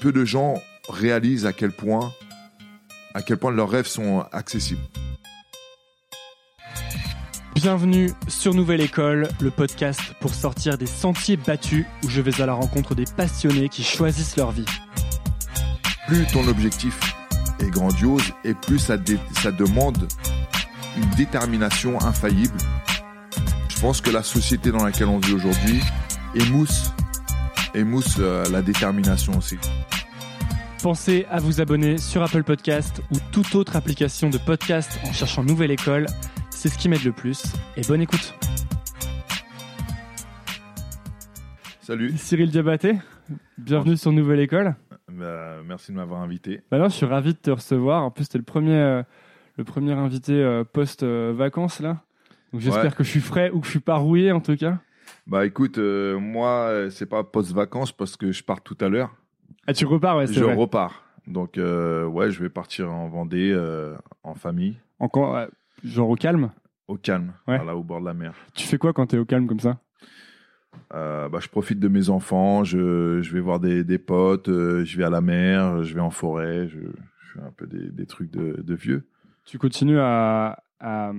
peu de gens réalisent à quel point, à quel point leurs rêves sont accessibles. Bienvenue sur Nouvelle École, le podcast pour sortir des sentiers battus où je vais à la rencontre des passionnés qui choisissent leur vie. Plus ton objectif est grandiose et plus ça, ça demande une détermination infaillible. Je pense que la société dans laquelle on vit aujourd'hui émousse, émousse euh, la détermination aussi. Pensez à vous abonner sur Apple Podcast ou toute autre application de podcast en cherchant Nouvelle École c'est ce qui m'aide le plus. Et bonne écoute. Salut. Cyril Diabaté, bienvenue sur Nouvelle École. Bah, merci de m'avoir invité. Bah je suis ravi de te recevoir. En plus, tu es le premier, euh, le premier invité euh, post-vacances là. Donc j'espère que je suis frais ou que je suis pas rouillé en tout cas. Bah écoute, euh, moi, c'est pas post-vacances parce que je pars tout à l'heure. Ah, tu repars, ouais, Je repars. Donc, ouais, je vais partir en Vendée, en famille. Encore, Genre au calme Au calme, voilà, au bord de la mer. Tu fais quoi quand tu es au calme comme ça? Euh, bah, je profite de mes enfants, je, je vais voir des, des potes, euh, je vais à la mer, je vais en forêt, je, fais un peu des, des trucs de, de, vieux. Tu continues à. à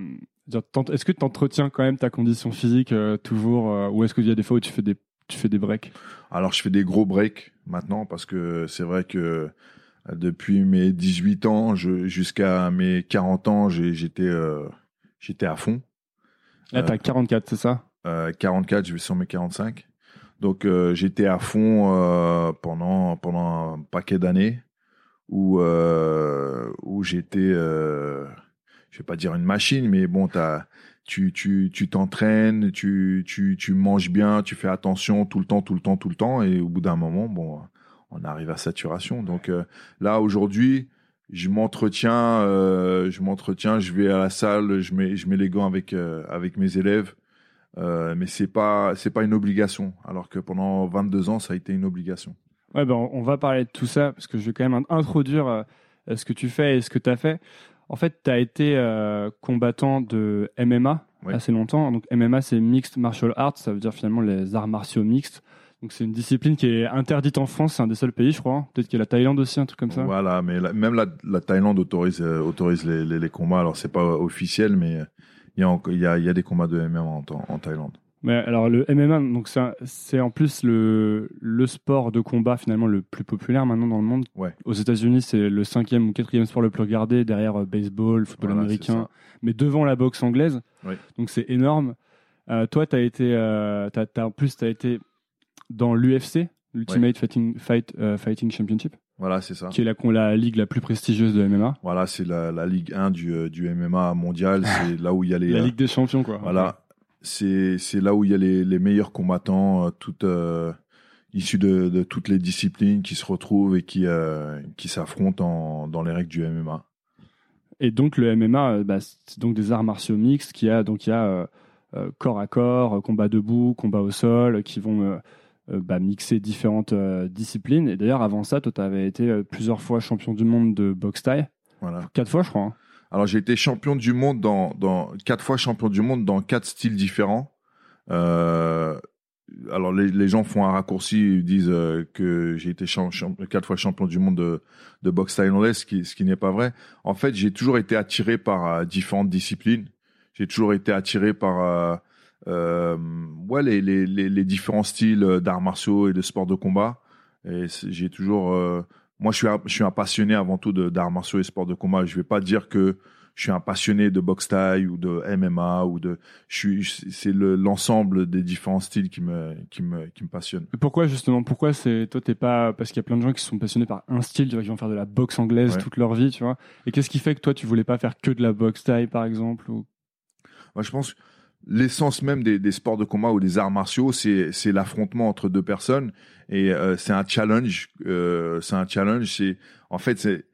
est-ce que tu entretiens quand même ta condition physique euh, toujours Ou est-ce qu'il y a des fois où tu fais des, tu fais des breaks? Alors, je fais des gros breaks maintenant parce que c'est vrai que depuis mes 18 ans jusqu'à mes 40 ans, j'étais euh, j'étais à fond. Là, tu as 44, c'est ça? euh, 44, je vais sur mes 45. Donc euh, j'étais à fond euh, pendant pendant un paquet d'années où où j'étais je vais pas dire une machine mais bon as, tu tu tu t'entraînes, tu tu tu manges bien, tu fais attention tout le temps tout le temps tout le temps et au bout d'un moment bon on arrive à saturation. Donc euh, là aujourd'hui, je m'entretiens, euh, je m'entretiens, je vais à la salle, je mets, je mets les gants avec euh, avec mes élèves, mais c'est pas c'est pas une obligation. Alors que pendant 22 ans, ça a été une obligation. Ouais, ben on va parler de tout ça parce que je vais quand même introduire ce que tu fais et ce que tu as fait. En fait, tu as été combattant de MMA assez longtemps. Donc MMA, c'est Mixed Martial Arts, ça veut dire finalement les arts martiaux mixtes. Donc c'est une discipline qui est interdite en France, c'est un des seuls pays, je crois. Peut-être qu'il y a la Thaïlande aussi, un truc comme ça. Voilà, mais même la, Thaïlande autorise euh, autorise les, les, combats. Alors c'est pas officiel, mais il y a il y a, y a des combats de MMA en, en Thaïlande. Mais alors le MMA, donc c'est en plus le, le sport de combat finalement le plus populaire maintenant dans le monde. Ouais. Aux États-Unis, c'est le cinquième ou quatrième sport le plus regardé derrière euh, baseball, football américain, mais devant la boxe anglaise. Ouais. Donc c'est énorme. Euh, toi, tu as été, euh, as, en plus, tu as été dans l'UFC, l'Ultimate Fighting, Fight, euh, Fighting Championship. Voilà, c'est ça. Qui est la, la ligue la plus prestigieuse de MMA. Voilà, c'est la, la, Ligue 1 du, du MMA mondial. C'est là où il y a les. La Ligue des champions, quoi. Voilà. C'est, là où il y a les, les meilleurs combattants, euh, toutes, issus de, de, toutes les disciplines qui se retrouvent et qui, qui s'affrontent dans les règles du MMA. Et donc, le MMA, bah, c'est donc des arts martiaux mixtes qui a, donc il y a corps à corps, combat debout, combat au sol, qui vont euh, bah, mixer différentes euh, disciplines. Et d'ailleurs, avant ça, toi, tu avais été euh, plusieurs fois champion du monde de boxe taille. Voilà. Quatre fois, je crois. Hein. Alors, j'ai été champion du monde dans, quatre fois champion du monde dans quatre styles différents. alors, les, gens font un raccourci, ils disent que j'ai été quatre fois champion du monde de, boxe thaïlandaise, ce qui, ce qui n'est pas vrai. En fait, j'ai toujours été attiré par différentes disciplines. J'ai toujours été attiré par euh, ouais, les, les, différents styles d'arts martiaux et de sports de combat. Et j'ai toujours, euh, moi, je suis, un, je suis un passionné avant tout d'arts martiaux et sports de combat. Je vais pas dire que je suis un passionné de boxe taille ou de MMA ou de, c'est l'ensemble des différents styles qui me, qui me, qui me passionne. pourquoi justement, pourquoi c'est, toi t'es pas, parce qu'il y a plein de gens qui sont passionnés par un style, tu vois, qui vont faire de la boxe anglaise toute leur vie, tu vois. Et qu'est-ce qui fait que toi tu voulais pas faire que de la boxe taille, par exemple, ou... Moi, je pense l'essence même des, des, sports de combat ou des arts martiaux, c'est c'est l'affrontement entre deux personnes et euh, c'est un challenge. Euh, c'est un challenge. C'est en fait c'est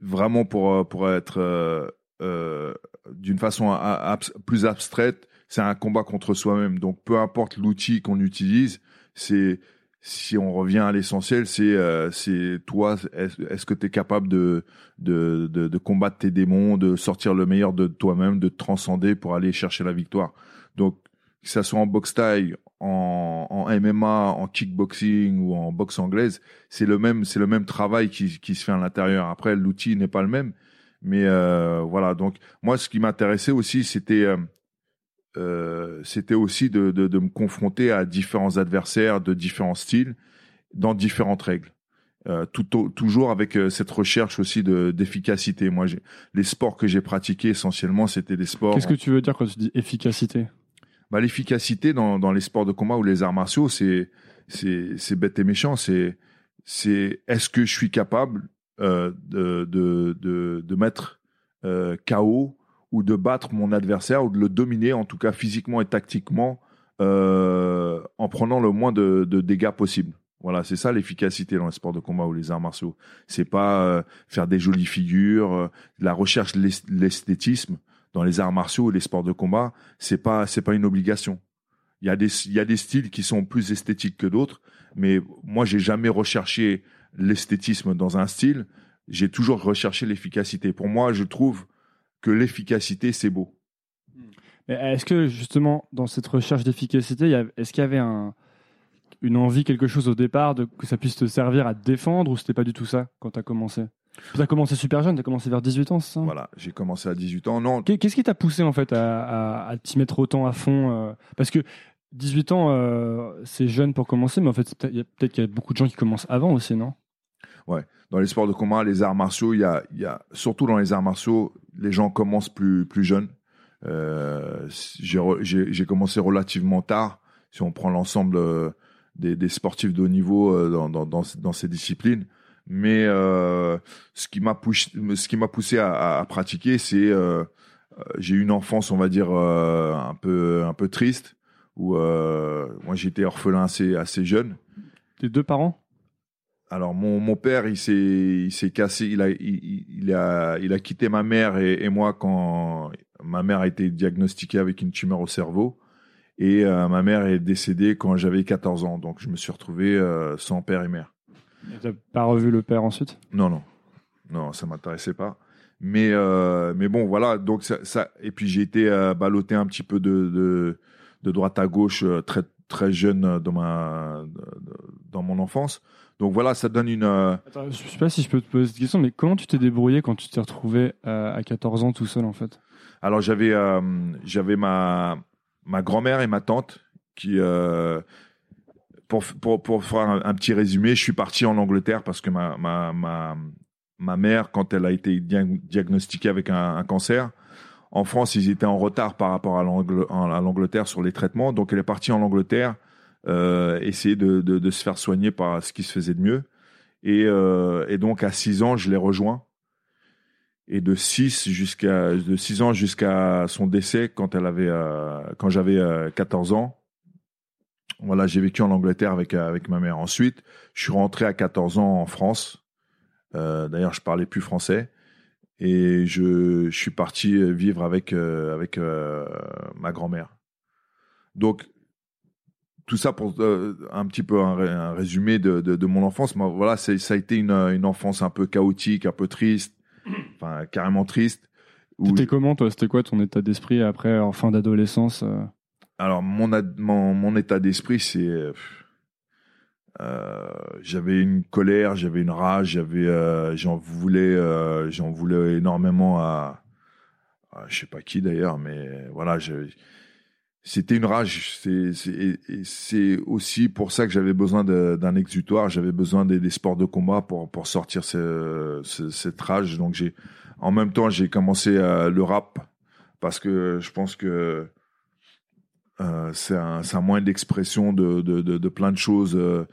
vraiment pour euh, pour être euh, euh d'une façon plus abstraite, c'est un combat contre soi-même. Donc peu importe l'outil qu'on utilise, c'est si on revient à l'essentiel, c'est euh, c'est toi, est-ce que tu es capable de, de, de, de, combattre tes démons, de sortir le meilleur de toi-même, de te transcender pour aller chercher la victoire? Donc, que ça soit en boxe taille, en, en, MMA, en kickboxing ou en boxe anglaise, c'est le même, c'est le même travail qui, qui se fait à l'intérieur. Après, l'outil n'est pas le même, mais euh, voilà. Donc moi, ce qui m'intéressait aussi, c'était euh, euh, c'était aussi de, de, de, me confronter à différents adversaires de différents styles dans différentes règles. Euh, tout, toujours avec euh, cette recherche aussi de d'efficacité. Moi, les sports que j'ai pratiqués essentiellement, c'était des sports. Qu'est-ce que tu veux dire quand tu dis efficacité? Bah, l'efficacité dans, dans les sports de combat ou les arts martiaux, c'est c'est c'est bête et méchant. C'est c'est est-ce que je suis capable de, de, de de mettre KO ou de battre mon adversaire ou de le dominer en tout cas physiquement et tactiquement euh, en prenant le moins de, dégâts possible. Voilà, c'est ça l'efficacité dans les sports de combat ou les arts martiaux. C'est pas euh, faire des jolies figures, euh, la recherche de l'esthétisme dans les arts martiaux et les sports de combat, c'est pas c'est pas une obligation. Il y a des il y a des styles qui sont plus esthétiques que d'autres, mais moi j'ai jamais recherché l'esthétisme dans un style, j'ai toujours recherché l'efficacité. Pour moi, je trouve que l'efficacité c'est beau. Est-ce que justement dans cette recherche d'efficacité, est-ce qu'il y avait un une envie, quelque chose au départ, de, que ça puisse te servir à te défendre ou c'était pas du tout ça quand tu as commencé? Tu as commencé super jeune, tu as commencé vers 18 ans, c'est ça? Voilà, j'ai commencé à 18 ans. Non. Qu'est-ce qui t'a poussé en fait à, à, t'y mettre autant à fond euh, Parce que 18 ans, euh, c'est jeune pour commencer, mais en fait, peut-être qu'il y a beaucoup de gens qui commencent avant aussi, non? Ouais, dans les sports de combat, les arts martiaux, il y a, surtout dans les arts martiaux, les gens commencent plus, plus jeunes. Euh, j'ai commencé relativement tard. Si on prend l'ensemble des, des, sportifs de haut niveau euh, dans, dans, ces disciplines. Mais euh, ce qui m'a poussé, ce à, à, pratiquer, c'est euh, euh, j'ai eu une enfance, on va dire euh, un peu un peu triste, où moi j'étais orphelin assez assez jeune. Tes deux parents? Alors mon, mon père il s'est il s'est cassé il a il, il, a il a quitté ma mère et, et, moi quand ma mère a été diagnostiquée avec une tumeur au cerveau et euh, ma mère est décédée quand j'avais 14 ans, donc je me suis retrouvé euh, sans père et mère. Tu n'as pas revu le père ensuite? Non, non, non, ça m'intéressait pas. Mais euh, mais bon, voilà. Donc ça, ça et puis j'ai été ballotté un petit peu de, de, de droite à gauche très très jeune dans ma dans mon enfance. Donc voilà, ça donne une. Attends, je sais pas si je peux te poser cette question, mais comment tu t'es débrouillé quand tu t'es retrouvé à 14 ans tout seul en fait? Alors j'avais j'avais ma ma grand-mère et ma tante qui euh, pour, pour, pour faire un, petit résumé, je suis parti en Angleterre parce que ma, ma, ma, ma mère, quand elle a été diagnostiquée avec un, un, cancer, en France, ils étaient en retard par rapport à l'Angleterre sur les traitements. Donc, elle est partie en Angleterre euh, essayer de, de, de, se faire soigner par ce qui se faisait de mieux. Et, euh, et donc, à 6 ans, je l'ai rejoint et de 6 jusqu'à de 6 ans jusqu'à son décès quand elle avait euh, quand j'avais 14 euh, ans. Voilà, j'ai vécu en Angleterre avec euh, avec ma mère. Ensuite, je suis rentré à 14 ans en France. D'ailleurs, je parlais plus français et je, je suis parti vivre avec avec ma grand-mère. Donc tout ça pour un petit peu un, résumé de, de, de, mon enfance. voilà, ça a été une, une enfance un peu chaotique, un peu triste, enfin carrément triste. C'était comment toi? C'était quoi ton état d'esprit après en fin d'adolescence euh? Alors mon, mon, mon état d'esprit c'est euh, j'avais une colère, j'avais une rage, j'avais euh, j'en voulais j'en voulais énormément à, à, je sais pas qui d'ailleurs mais voilà, c'était une rage. C'est aussi pour ça que j'avais besoin d'un exutoire. J'avais besoin des, des, sports de combat pour, pour sortir ce, ce, cette rage. Donc j'ai, en même temps, j'ai commencé euh, le rap parce que je pense que euh, c'est un, un moyen d'expression de, de, de, plein de choses. Euh,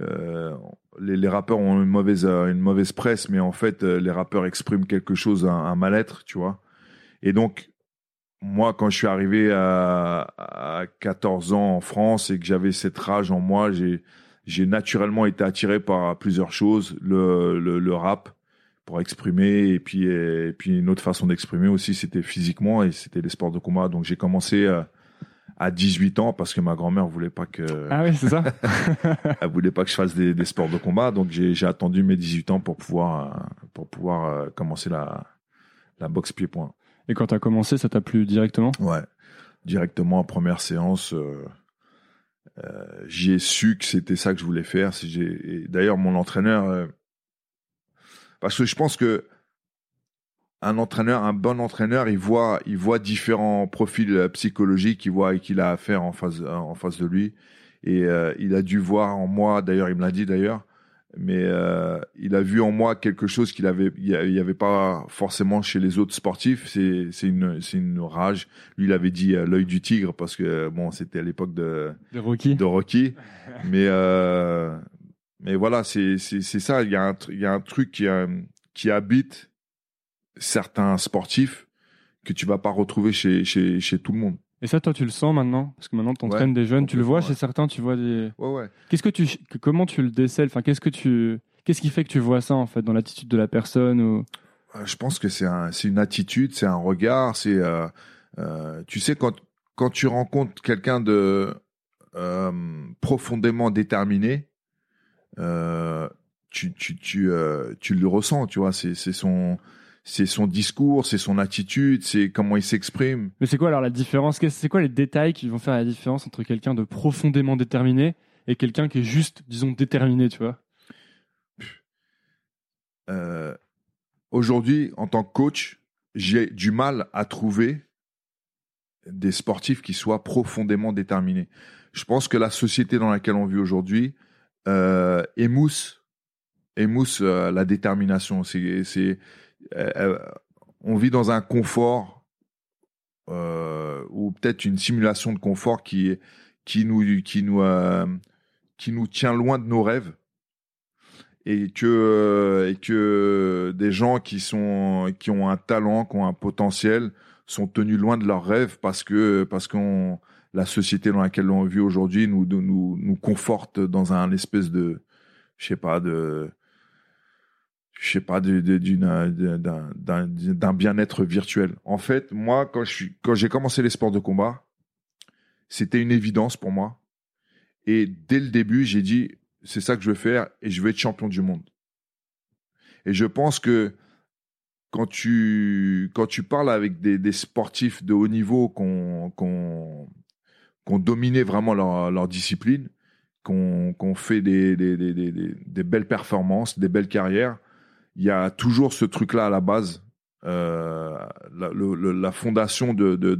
euh les, les, rappeurs ont une mauvaise, une mauvaise presse, mais en fait, les rappeurs expriment quelque chose, un, un mal-être, tu vois. Et donc, moi, quand je suis arrivé à, à 14 ans en France et que j'avais cette rage en moi, j'ai j'ai naturellement été attiré par plusieurs choses, le, le, le rap pour exprimer et puis et puis une autre façon d'exprimer aussi, c'était physiquement et c'était les sports de combat. Donc j'ai commencé à, à 18 ans parce que ma grand-mère voulait pas que ah oui c'est ça elle voulait pas que je fasse des, des sports de combat donc j'ai attendu mes 18 ans pour pouvoir pour pouvoir euh, commencer la la boxe pied-point. Et quand tu as commencé, ça t'a plu directement? Ouais, directement, première séance, euh, euh, j'ai su que c'était ça que je voulais faire. D'ailleurs, mon entraîneur, euh, parce que je pense que un entraîneur, un bon entraîneur, il voit, il voit différents profils psychologiques, il voit qu'il a affaire en face, en face de lui. Et il a dû voir en moi, d'ailleurs, il me l'a dit d'ailleurs, mais euh, il a vu en moi quelque chose qu'il avait, il y avait pas forcément chez les autres sportifs. C'est, c'est une, c'est une rage. Lui, il avait dit euh, l'œil du tigre parce que bon, c'était à l'époque de de Rocky. De Rocky. mais euh, mais voilà, c'est, c'est, c'est ça. Il y a un, il y a un truc qui, qui habite certains sportifs que tu vas pas retrouver chez, chez, chez tout le monde. Et ça, toi, tu le sens maintenant? Parce que maintenant, tu entraînes des jeunes, tu le vois chez certains, tu vois des. Ouais, ouais. Qu'est-ce que tu, comment tu le décèles? Enfin, qu'est-ce que tu, qu'est-ce qui fait que tu vois ça en fait dans l'attitude de la personne ou... Euh, je pense que c'est un, c'est une attitude, c'est un regard, c'est, euh, euh, tu sais, quand quand tu rencontres quelqu'un de euh, profondément déterminé, tu tu tu tu le ressens, tu vois, c'est c'est son c'est son discours, c'est son attitude, c'est comment il s'exprime. Mais c'est quoi alors la différence? C'est quoi les détails qui vont faire la différence entre quelqu'un de profondément déterminé et quelqu'un qui est juste, disons, déterminé, tu vois? Euh, Aujourd'hui, en tant que coach, j'ai du mal à trouver des sportifs qui soient profondément déterminés. Je pense que la société dans laquelle on vit aujourd'hui euh, émousse, émousse euh, la détermination. C'est on vit dans un confort euh, ou peut-être une simulation de confort qui qui nous qui nous qui nous tient loin de nos rêves. Et que et que des gens qui sont qui ont un talent, qui ont un potentiel sont tenus loin de leurs rêves parce que parce la société dans laquelle on vit aujourd'hui nous nous nous conforte dans un espèce de je sais pas de je sais pas, d'un bien-être virtuel. En fait, moi, quand j'ai commencé les sports de combat, c'était une évidence pour moi. Et dès le début, j'ai dit, c'est ça que je veux faire et je veux être champion du monde. Et je pense que quand tu, quand tu parles avec des, des sportifs de haut niveau qu'on, qu'on, qu'on dominé vraiment leur, leur discipline, qu'on, qu'on fait des, des, des, des, belles performances, des belles carrières, il y a toujours ce truc-là à la base. Euh, la, fondation de, de,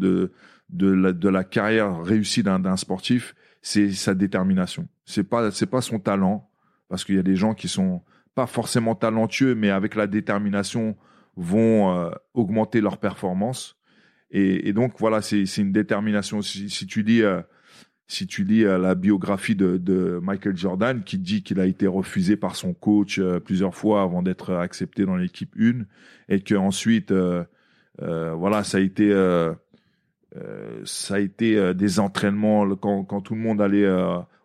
de, la, carrière réussie d'un sportif, c'est sa détermination. C'est pas c'est pas son talent, parce qu'il y a des gens qui sont pas forcément talentueux, mais avec la détermination vont euh, augmenter leur performance. Et, donc voilà, c'est une détermination. Si, si tu dis euh, si tu lis euh, la biographie de, Michael Jordan, qui dit qu'il a été refusé par son coach euh, plusieurs fois avant d'être accepté dans l'équipe 1, et que ensuite, euh, voilà, ça a été, ça a été des entraînements quand, quand, tout le monde allait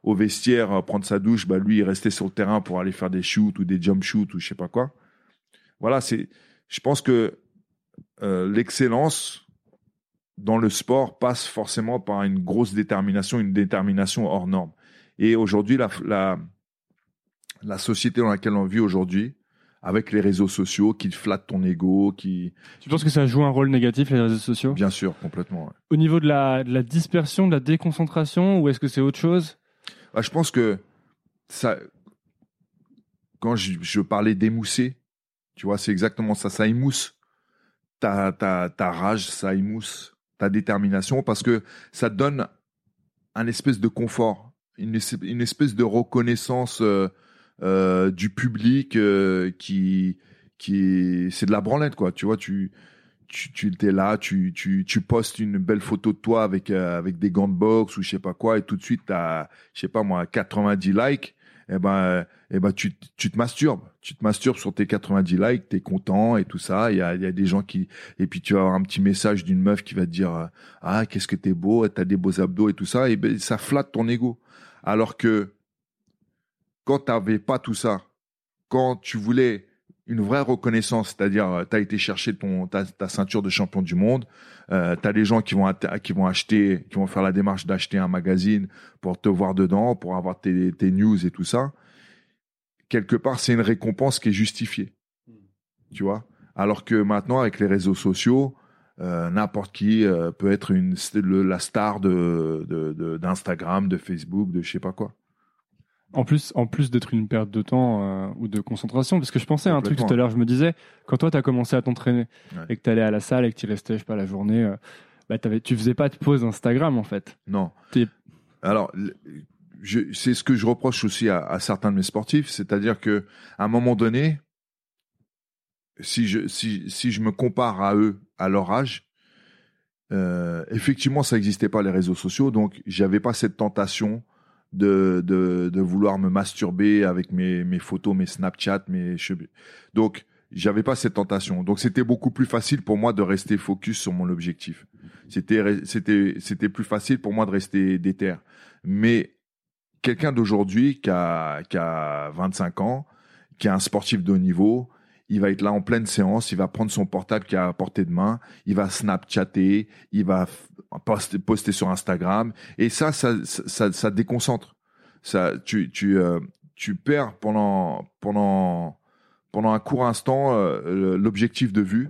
au vestiaire prendre sa douche, bah lui il restait sur le terrain pour aller faire des shoots ou des jump shoots ou je sais pas quoi. Voilà, c'est, je pense que l'excellence dans le sport passe forcément par une grosse détermination, une détermination hors norme. Et aujourd'hui, la, la, la société dans laquelle on vit aujourd'hui, avec les réseaux sociaux qui flattent ton ego, qui... Tu penses que ça joue un rôle négatif, les réseaux sociaux? Bien sûr, complètement. Au niveau de la, de la, dispersion, de la déconcentration, ou est-ce que c'est autre chose? Bah, Je pense que ça... Quand je, je parlais d'émousser, tu vois, c'est exactement ça, ça émousse. Ta, ta, ta rage, ça émousse ta détermination, parce que ça te donne un espèce de confort, une, une espèce de reconnaissance euh, euh, du public euh, qui qui c'est de la branlette quoi. Tu vois, tu tu, tu es là, tu, tu, tu postes une belle photo de toi avec avec des gants de boxe ou je sais pas quoi et tout de suite t'as je sais pas moi 90 likes eh ben, eh ben tu, tu te masturbes. Tu te masturbes sur tes 90 likes, t'es content et tout ça. Il y a, y a des gens qui, et puis tu vas avoir un petit message d'une meuf qui va te dire, euh, ah, qu'est-ce que t'es beau, t'as des beaux abdos et tout ça. Et ben, ça flatte ton ego. Alors que, quand t'avais pas tout ça, quand tu voulais une vraie reconnaissance, c'est-à-dire euh, tu as été chercher ton ta, ta, ceinture de champion du monde, euh, tu as des gens qui vont qui vont acheter, qui vont faire la démarche d'acheter un magazine pour te voir dedans, pour avoir tes, tes news et tout ça. Quelque part, c'est une récompense qui est justifiée. Tu vois? Alors que maintenant avec les réseaux sociaux, euh, n'importe qui euh, peut être une, le- la star de, de- de- d'Instagram, de, Facebook, de je sais pas quoi. En plus, en plus d'être une perte de temps euh, ou de concentration, parce que je pensais à un truc tout à l'heure, je me disais, quand toi tu as commencé à t'entraîner Ouais. et que tu allais à la salle et que tu restais, je sais pas, la journée, euh, bah, t'avais- tu faisais pas de pause Instagram en fait. Non. Alors, c'est ce que je reproche aussi à, à certains de mes sportifs, c'est-à-dire que à un moment donné, si je, si, si je me compare à eux, à leur âge, euh, effectivement, ça n'existait pas les réseaux sociaux, donc j'avais pas cette tentation de, de, de vouloir me masturber avec mes, mes photos, mes Snapchat, mes cheveux. Donc, j'avais pas cette tentation. Donc, c'était beaucoup plus facile pour moi de rester focus sur mon objectif. C'était, c'était, c'était plus facile pour moi de rester déter. Mais quelqu'un d'aujourd'hui qui a, qui a 25 ans, qui est un sportif de haut niveau, il va être là en pleine séance, il va prendre son portable qui est à portée de main, il va snapchatter, il va poster, poster sur Instagram, et ça, ça, ça, ça, déconcentre. Ça, tu, tu, euh, tu perds pendant, pendant, pendant un court instant euh, l'objectif de vue,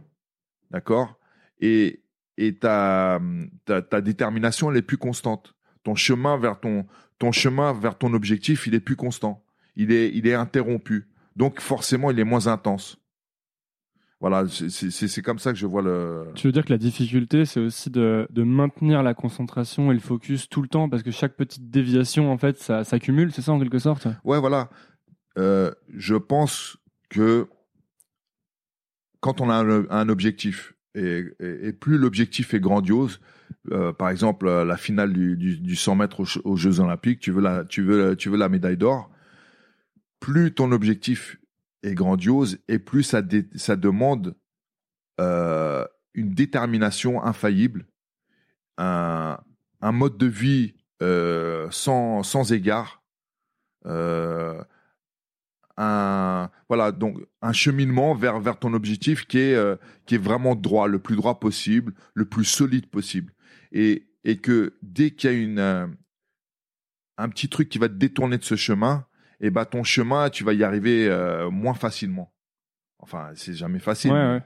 d'accord, et, et ta, ta, ta détermination elle est plus constante. Ton chemin vers ton, ton chemin vers ton objectif, il est plus constant. Il est, il est interrompu. Donc forcément, il est moins intense. Voilà, c'est- comme ça que je vois le. Tu veux dire que la difficulté, c'est aussi de, de maintenir la concentration et le focus tout le temps, parce que chaque petite déviation, en fait, ça s'accumule, c'est ça en quelque sorte? Ouais, voilà. Euh, je pense que quand on a un, un objectif, et, et- et plus l'objectif est grandiose, euh, par exemple euh, la finale du, du, du 100 mètres aux, aux Jeux Olympiques, tu veux la, tu veux, tu veux la médaille d'or, plus ton objectif est grandiose et plus ça, dé- demande euh, une détermination infaillible, un, un mode de vie euh, sans, sans égard, euh, un voilà donc un cheminement vers vers ton objectif qui est qui est vraiment droit, le plus droit possible, le plus solide possible, et et que dès qu'il y a une un petit truc qui va te détourner de ce chemin, et bah ton chemin tu vas y arriver euh, moins facilement. Enfin c'est jamais facile. Ouais, mais- ouais.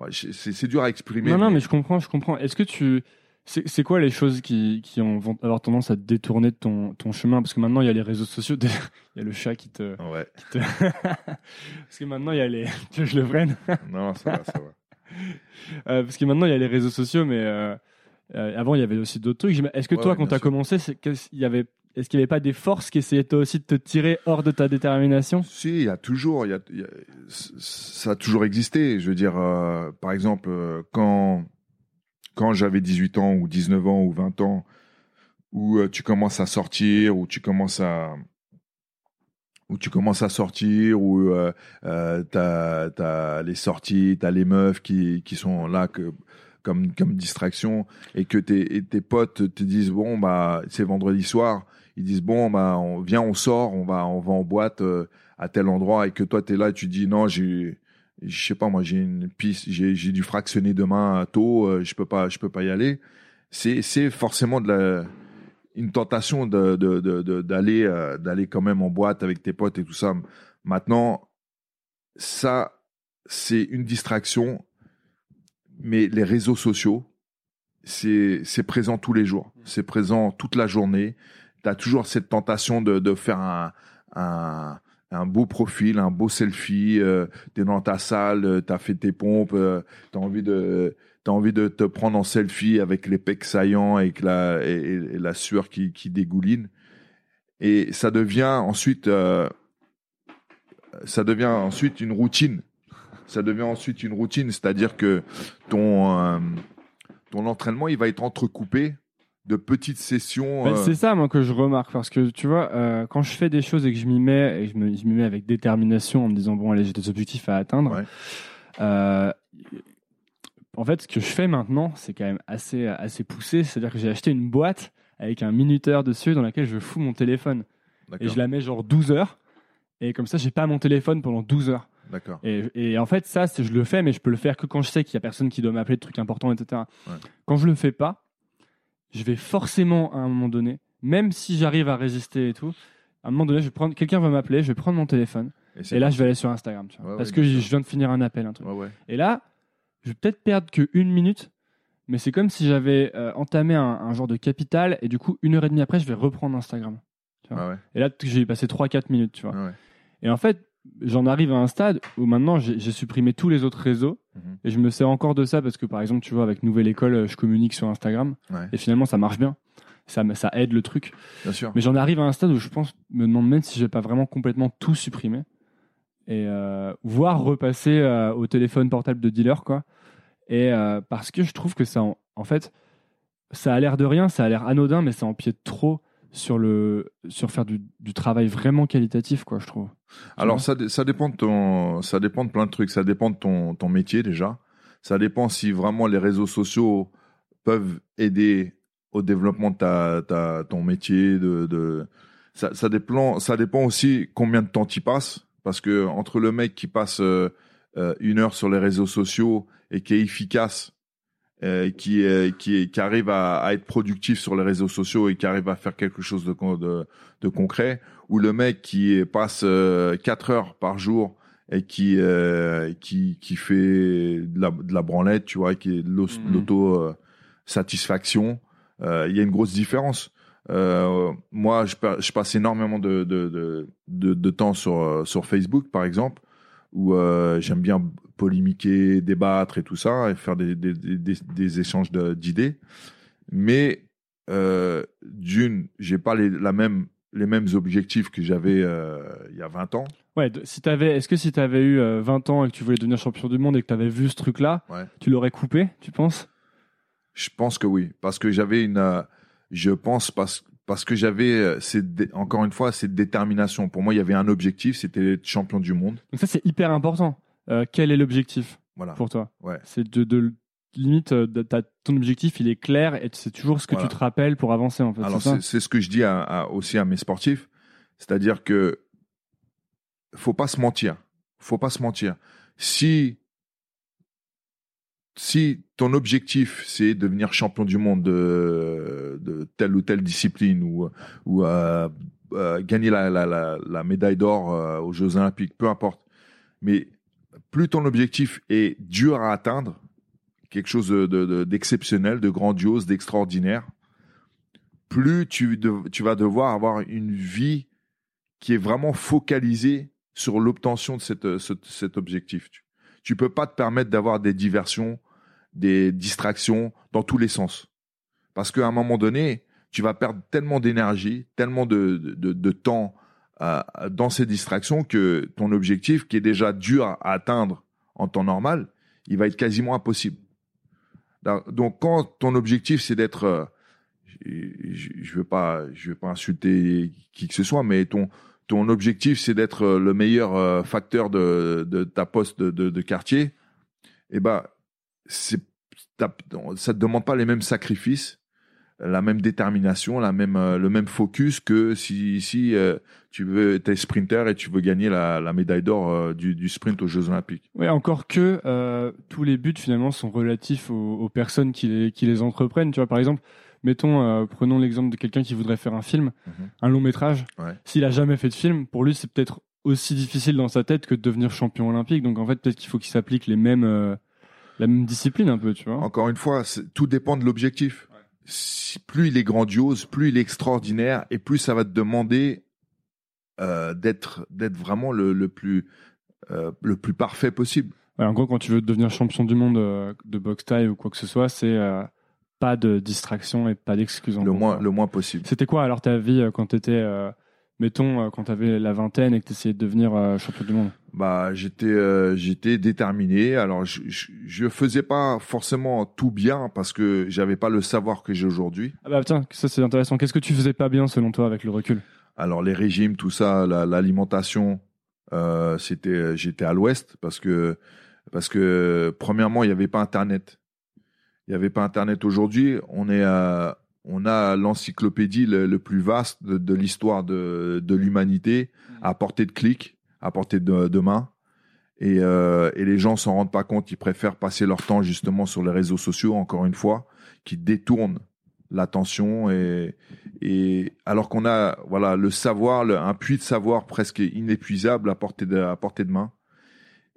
ouais, c'est c'est dur à exprimer. Non, non, mais- mais je comprends, je comprends. Est-ce que tu. C'est c'est quoi les choses qui, qui ont, vont avoir tendance à te détourner de ton, ton chemin? Parce que maintenant, il y a les réseaux sociaux, il y a le chat qui te. Ouais. qui te- parce que maintenant, il y a les. Tu veux que je le prenne Non, ça va, ça va. Euh, Parce que maintenant, il y a les réseaux sociaux, mais euh, euh, avant, il y avait aussi d'autres trucs. Est-ce que Ouais, toi, ouais, quand tu as sûr. commencé, il y avait. Est-ce qu'il n'y avait pas des forces qui essayaient toi aussi de te tirer hors de ta détermination? Si, il y a toujours, y a, ça a toujours existé. Je veux dire, euh, par exemple, euh, quand, quand j'avais 18 ans ou 19 ans ou 20 ans, où euh, tu commences à sortir, où tu commences à, où tu commences à sortir, où t'as, t'as les sorties, t'as les meufs qui, qui sont là que, comme, comme distraction, et que tes, tes potes te disent bon bah c'est vendredi soir, ils disent bon bah on vient on sort, on va on va en boîte euh, à tel endroit, et que toi t'es là et tu dis non j'ai je sais pas moi j'ai une piste j'ai j'ai dû fractionner demain tôt, euh, je peux pas je peux pas y aller. C'est c'est forcément de la une tentation de d'aller euh, d'aller quand même en boîte avec tes potes et tout ça. Maintenant, ça c'est une distraction, mais les réseaux sociaux, c'est présent tous les jours, c'est présent toute la journée. As toujours cette tentation de, de faire un, un beau profil, un beau selfie, euh, tu es dans ta salle, tu as fait tes pompes, tu as envie de T'as envie de te prendre en selfie avec les pecs saillants et, la, et, et la sueur qui, qui dégouline. Et ça devient ensuite, euh, ça devient ensuite une routine. Ça devient ensuite une routine, c'est-à-dire que ton, euh, ton entraînement, il va être entrecoupé de petites sessions. Ben, euh, C'est ça, moi, que je remarque. Parce que, tu vois, euh, quand je fais des choses et que je m'y mets, et je m'y mets avec détermination en me disant, bon, allez, j'ai des objectifs à atteindre. Ouais. euh, en fait, ce que je fais maintenant, c'est quand même assez, assez poussé. C'est-à-dire que j'ai acheté une boîte avec un minuteur dessus dans laquelle je fous mon téléphone. Et je la mets genre 12 heures. Et comme ça, j'ai pas mon téléphone pendant 12 heures. D'accord. Et, et en fait, ça, je le fais, mais je peux le faire que quand je sais qu'il y a personne qui doit m'appeler de trucs importants, etc. Ouais. Quand je le fais pas, je vais forcément à un moment donné, même si j'arrive à résister et tout, à un moment donné, je vais prendre, quelqu'un va m'appeler, je vais prendre mon téléphone, et là, je vais aller sur Instagram, tu vois, Ouais, parce ouais, que je viens de finir un appel, un truc. Ouais. Et là, je vais peut-être perdre que une minute, mais c'est comme si j'avais euh, entamé un, un genre de capital et du coup, une heure et demie après, je vais reprendre Instagram. tu vois. Ouais. Et là, j'ai passé 3-4 minutes, tu vois. Ouais. Et en fait, j'en arrive à un stade où maintenant, j'ai supprimé tous les autres réseaux. Et je me sers encore de ça parce que, par exemple, tu vois, avec Nouvelle École, euh, je communique sur Instagram Ouais. et finalement, ça marche bien. Ça, ça aide le truc. Bien sûr. Mais j'en arrive à un stade où je pense, me demande même si je vais pas vraiment complètement tout supprimer et euh, voire repasser euh, au téléphone portable de dealer, quoi. Et euh, parce que je trouve que ça, en, en fait, ça a l'air de rien, ça a l'air anodin, mais ça empiète trop sur le sur faire du, du travail vraiment qualitatif, quoi, je trouve. Alors ça, ça dépend de ton, ça dépend de plein de trucs. Ça dépend de ton, ton métier déjà. Ça dépend si vraiment les réseaux sociaux peuvent aider au développement de ta, ta- ton métier. De, de... Ça, ça dépend, ça dépend aussi combien de temps tu passes. Parce que entre le mec qui passe euh, euh, une heure sur les réseaux sociaux et qui est efficace, euh, qui, qui, qui arrive à, à être productif sur les réseaux sociaux et qui arrive à faire quelque chose de, de, de concret, ou le mec qui passe euh, 4 heures par jour et qui euh, qui qui fait de la, de la branlette, tu vois, qui est de l'os- Mhm. euh, satisfaction, il y a une grosse différence. Euh, moi, je, je passe énormément de de, de, de, de temps sur sur Facebook, par exemple, où euh, j'aime bien polémiquer, débattre et tout ça, et faire des des, des, des- des échanges d'idées. Mais euh, d'une, j'ai pas les, la même les mêmes objectifs que j'avais euh, il y a 20 ans. Ouais, si t'avais, est-ce que si tu avais eu euh, 20 ans et que tu voulais devenir champion du monde et que tu avais vu ce truc-là, Ouais. tu l'aurais coupé, tu penses? Je pense que oui, parce que j'avais une, euh, je pense parce parce que j'avais euh, encore une fois cette détermination. Pour moi, il y avait un objectif, c'était d'être champion du monde. Donc ça, c'est hyper important. Euh, quel est l'objectif Voilà. pour toi? Ouais. C'est de, de limite, euh, de- ton objectif, il est clair et c'est toujours ce que Voilà. tu te rappelles pour avancer en fait. Alors c'est ce que je dis à- à- aussi à mes sportifs, c'est-à-dire que faut pas se mentir, faut pas se mentir. Si si ton objectif c'est devenir champion du monde de, telle ou telle discipline ou euh, euh, gagner la, médaille d'or euh, aux Jeux Olympiques, peu importe. Mais plus ton objectif est dur à atteindre, quelque chose de- de- de- d'exceptionnel, de, grandiose, d'extraordinaire, plus tu, vas devoir avoir une vie qui est vraiment focalisée sur l'obtention de cet objectif. Tu, tu peux pas te permettre d'avoir des diversions, des distractions dans tous les sens. Parce qu'à un moment donné, tu vas perdre tellement d'énergie, tellement de, de, temps euh, dans ces distractions que ton objectif, qui est déjà dur à, atteindre en temps normal, il va être quasiment impossible. Donc, quand ton objectif, c'est d'être, euh, je, je veux pas, je veux pas insulter qui que ce soit, mais ton ton objectif, c'est d'être euh, le meilleur facteur de, de ta poste de, de, de quartier, eh ben, c'est, ça te demande pas les mêmes sacrifices, la même détermination, la même, euh, le même focus que si, si euh, tu veux, t'es sprinter et tu veux gagner la, la médaille d'or euh, du, du sprint aux Jeux Olympiques. Ouais, encore que euh, tous les buts finalement sont relatifs aux, aux personnes qui les, qui les entreprennent. Tu vois, par exemple, mettons, prenons l'exemple de quelqu'un qui voudrait faire un film, Mhm. un long métrage. Ouais. S'il a jamais fait de film, pour lui, c'est peut-être aussi difficile dans sa tête que de devenir champion olympique. Donc en fait, peut-être qu'il faut qu'il s'applique les mêmes, la même discipline un peu, tu vois. Encore une fois, tout dépend de l'objectif. Si- plus il est grandiose, plus il est extraordinaire, et plus ça va te demander euh, d'être d'être vraiment le, le plus euh, le plus parfait possible. Ouais, en gros, quand tu veux devenir champion du monde euh, de boxe taille ou quoi que ce soit, c'est pas de distraction et pas d'excuses. Le moins le moins possible. C'était quoi alors ta vie quand t'étais, euh, mettons, euh, quand t'avais la vingtaine et que t'essayais de devenir euh, champion du monde Bah j'étais euh, j'étais déterminé. Alors je, je je faisais pas forcément tout bien parce que j'avais pas le savoir que j'ai aujourd'hui. Ah bah tiens, ça c'est intéressant. Qu'est-ce que tu faisais pas bien selon toi avec le recul? Alors les régimes, tout ça, la- l'alimentation, euh, c'était, j'étais à l'ouest parce que parce que premièrement il n'y avait pas internet. Il n'y avait pas internet aujourd'hui. On est à, on a l'encyclopédie le, le plus vaste de, de l'histoire de, de l'humanité à portée de clic, à portée de, de main. Et, euh, et les gens s'en rendent pas compte. Ils préfèrent passer leur temps justement sur les réseaux sociaux, encore une fois, qui détournent l'attention et, et alors qu'on a voilà le savoir, le- un puits de savoir presque inépuisable à portée de, à portée de main.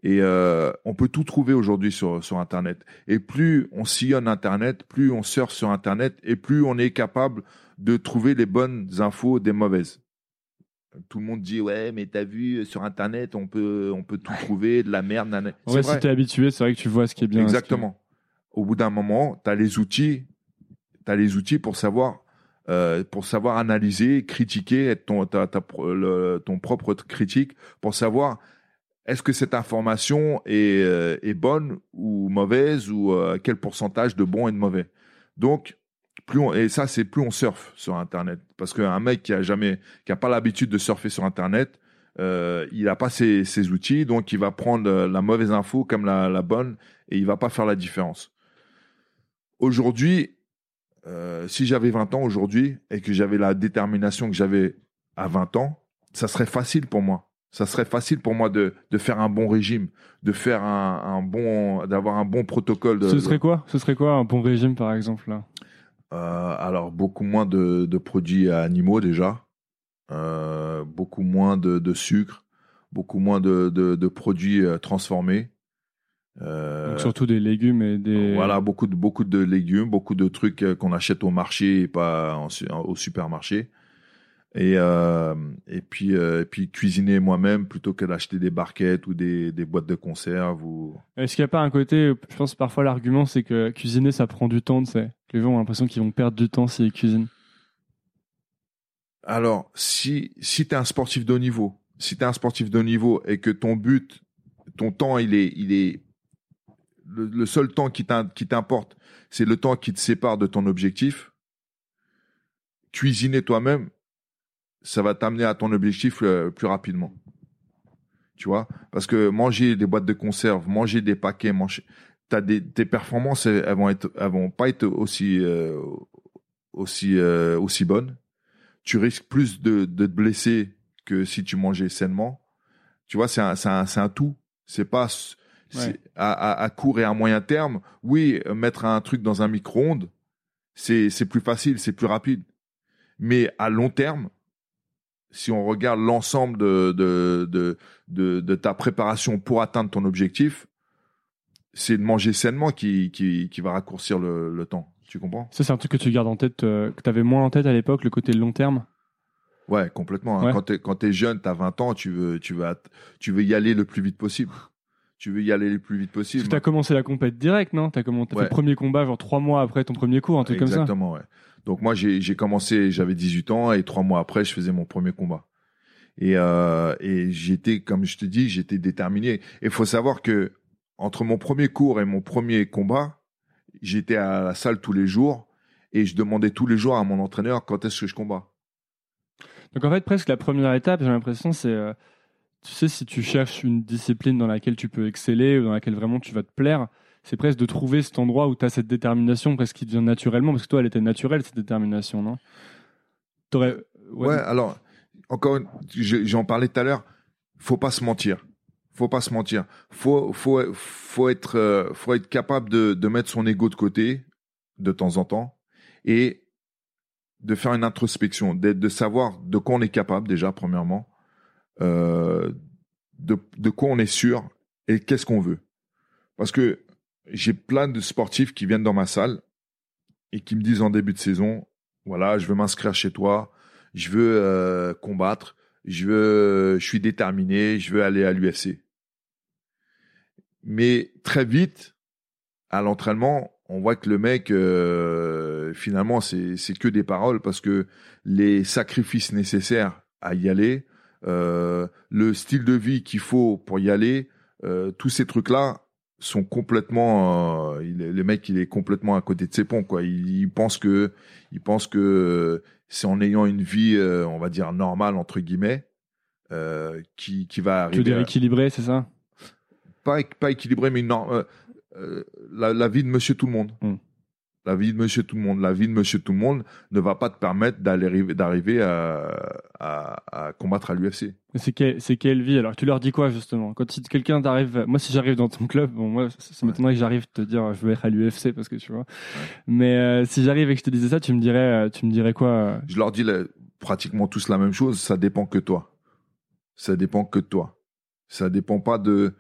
Et euh, on peut tout trouver aujourd'hui sur, sur Internet. Et plus on sillonne Internet, plus on surfe sur Internet, et plus on est capable de trouver les bonnes infos des mauvaises. Tout le monde dit ouais mais t'as vu sur internet on peut on peut tout trouver de la merde. nanana. Ouais, C'est si t'es habitué, c'est vrai que tu vois ce qui est bien. Exactement. Au bout d'un moment, tu as les outils, tu les outils pour savoir euh, pour savoir analyser, critiquer, être ton ta- ta le- ton propre critique pour savoir est-ce que cette information est euh, est bonne ou mauvaise ou euh, quel pourcentage de bon et de mauvais? Donc plus on, et ça c'est plus on surfe sur internet. Parce qu'un mec qui a jamais qui pas l'habitude de surfer sur internet euh, il a pas ses, ses outils donc il va prendre la mauvaise info comme la, la bonne et il va pas faire la différence. Aujourd'hui si j'avais 20 ans aujourd'hui et que j'avais la détermination que j'avais à 20 ans ça serait facile pour moi ça serait facile pour moi de, de faire un bon régime de faire un, un bon d'avoir un bon protocole de, Ce serait quoi? Ce serait quoi un bon régime par exemple là? Euh, alors, beaucoup moins de, de produits animaux déjà, euh, beaucoup moins de, de sucre, beaucoup moins de, produits euh, transformés. Euh, Donc, Surtout des légumes et des. Voilà, beaucoup de, beaucoup de légumes, beaucoup de trucs qu'on achète au marché et pas en au supermarché. Et, euh, et, puis, euh, et puis cuisiner moi-même plutôt que d'acheter des barquettes ou des, des boîtes de conserve. Ou... Est-ce qu'il n'y a pas un côté, je pense parfois l'argument c'est que cuisiner ça prend du temps, tu sais. Les gens ont l'impression qu'ils vont perdre du temps s'ils cuisinent. Alors, si, si tu es un sportif de haut niveau, si tu es un sportif de haut niveau et que ton but, ton temps, il est, il est le, le seul temps qui t'importe, c'est le temps qui te sépare de ton objectif, cuisiner toi-même, ça va t'amener à ton objectif euh, plus rapidement. Tu vois? Parce que manger des boîtes de conserve, manger des paquets, manger, t'as des, tes performances, elles, vont être, elles vont pas être aussi, euh, aussi, euh, aussi bonnes tu risques plus de, de te blesser que si tu mangeais sainement. Tu vois, c'est un, c'est un, c'est un tout. C'est pas Ouais. à, à, à court et à moyen terme. Oui, mettre un truc dans un micro-ondes, c'est, c'est plus facile, c'est plus rapide. Mais à long terme, si on regarde l'ensemble de, de, de, de, de ta préparation pour atteindre ton objectif, c'est de manger sainement qui, qui, qui va raccourcir le, le temps. Tu comprends? Ça c'est un truc que tu gardes en tête, euh, que tu avais moins en tête à l'époque, le côté long terme? Ouais, complètement. hein. Ouais. Quand t'es quand t'es jeune, t'as 20 ans, tu veux tu veux tu veux y aller le plus vite possible. Tu veux y aller le plus vite possible. que t'as commencé la compète direct, non? T'as commencé, t'as fait le premier combat genre trois mois après ton premier cours, un truc comme ça. Exactement, ouais. Donc moi j'ai commencé, j'avais 18 ans et trois mois après, je faisais mon premier combat. Et euh, et j'étais comme je te dis, j'étais déterminé. Et faut savoir que entre mon premier cours et mon premier combat, j'étais à la salle tous les jours et je demandais tous les jours à mon entraîneur quand est-ce que je combats. Donc en fait, presque la première étape, j'ai l'impression, c'est, euh, tu sais, si tu cherches une discipline dans laquelle tu peux exceller ou dans laquelle vraiment tu vas te plaire, c'est presque de trouver cet endroit où tu as cette détermination, presque qui vient naturellement, parce que toi, elle était naturelle, cette détermination, non? Ouais, alors, encore, j'en parlais tout à l'heure, faut pas se mentir. Faut pas se mentir. Faut, faut, faut être, euh, faut être capable de, de mettre son ego de côté de temps en temps et de faire une introspection, de, de savoir de quoi on est capable déjà, premièrement, euh, de, de quoi on est sûr et qu'est-ce qu'on veut. Parce que j'ai plein de sportifs qui viennent dans ma salle et qui me disent en début de saison, voilà, je veux m'inscrire chez toi, je veux euh, combattre, je veux, je suis déterminé, je veux aller à l'UFC. Mais très vite, à l'entraînement, on voit que le mec, euh, finalement, c'est c'est que des paroles parce que les sacrifices nécessaires à y aller, euh, le style de vie qu'il faut pour y aller, euh, tous ces trucs-là sont complètement, euh, le mec, il est complètement à côté de ses ponts, quoi. Il, il pense que, il pense que c'est en ayant une vie, euh, on va dire normale entre guillemets, euh, qui, qui va Tu veux arriver. dire équilibré, c'est ça? Pas, pas équilibré, mais euh, la, la vie de Monsieur Tout le Monde. Mm. La vie de Monsieur Tout le Monde. La vie de Monsieur Tout le Monde ne va pas te permettre d'arriver à, à, à combattre à l'UFC. C'est quelle, vie? Alors, tu leur dis quoi, justement? Quand si quelqu'un t'arrive... Moi, si j'arrive dans ton club, bon, moi, ça, ça m'étonnerait que j'arrive te dire je veux être à l'UFC, parce que tu vois. Mais euh, si j'arrive et que je te disais ça, tu me dirais, euh, tu me dirais quoi euh? Je leur dis pratiquement tous la même chose. Ça dépend que toi. Ça dépend que toi. Ça dépend pas de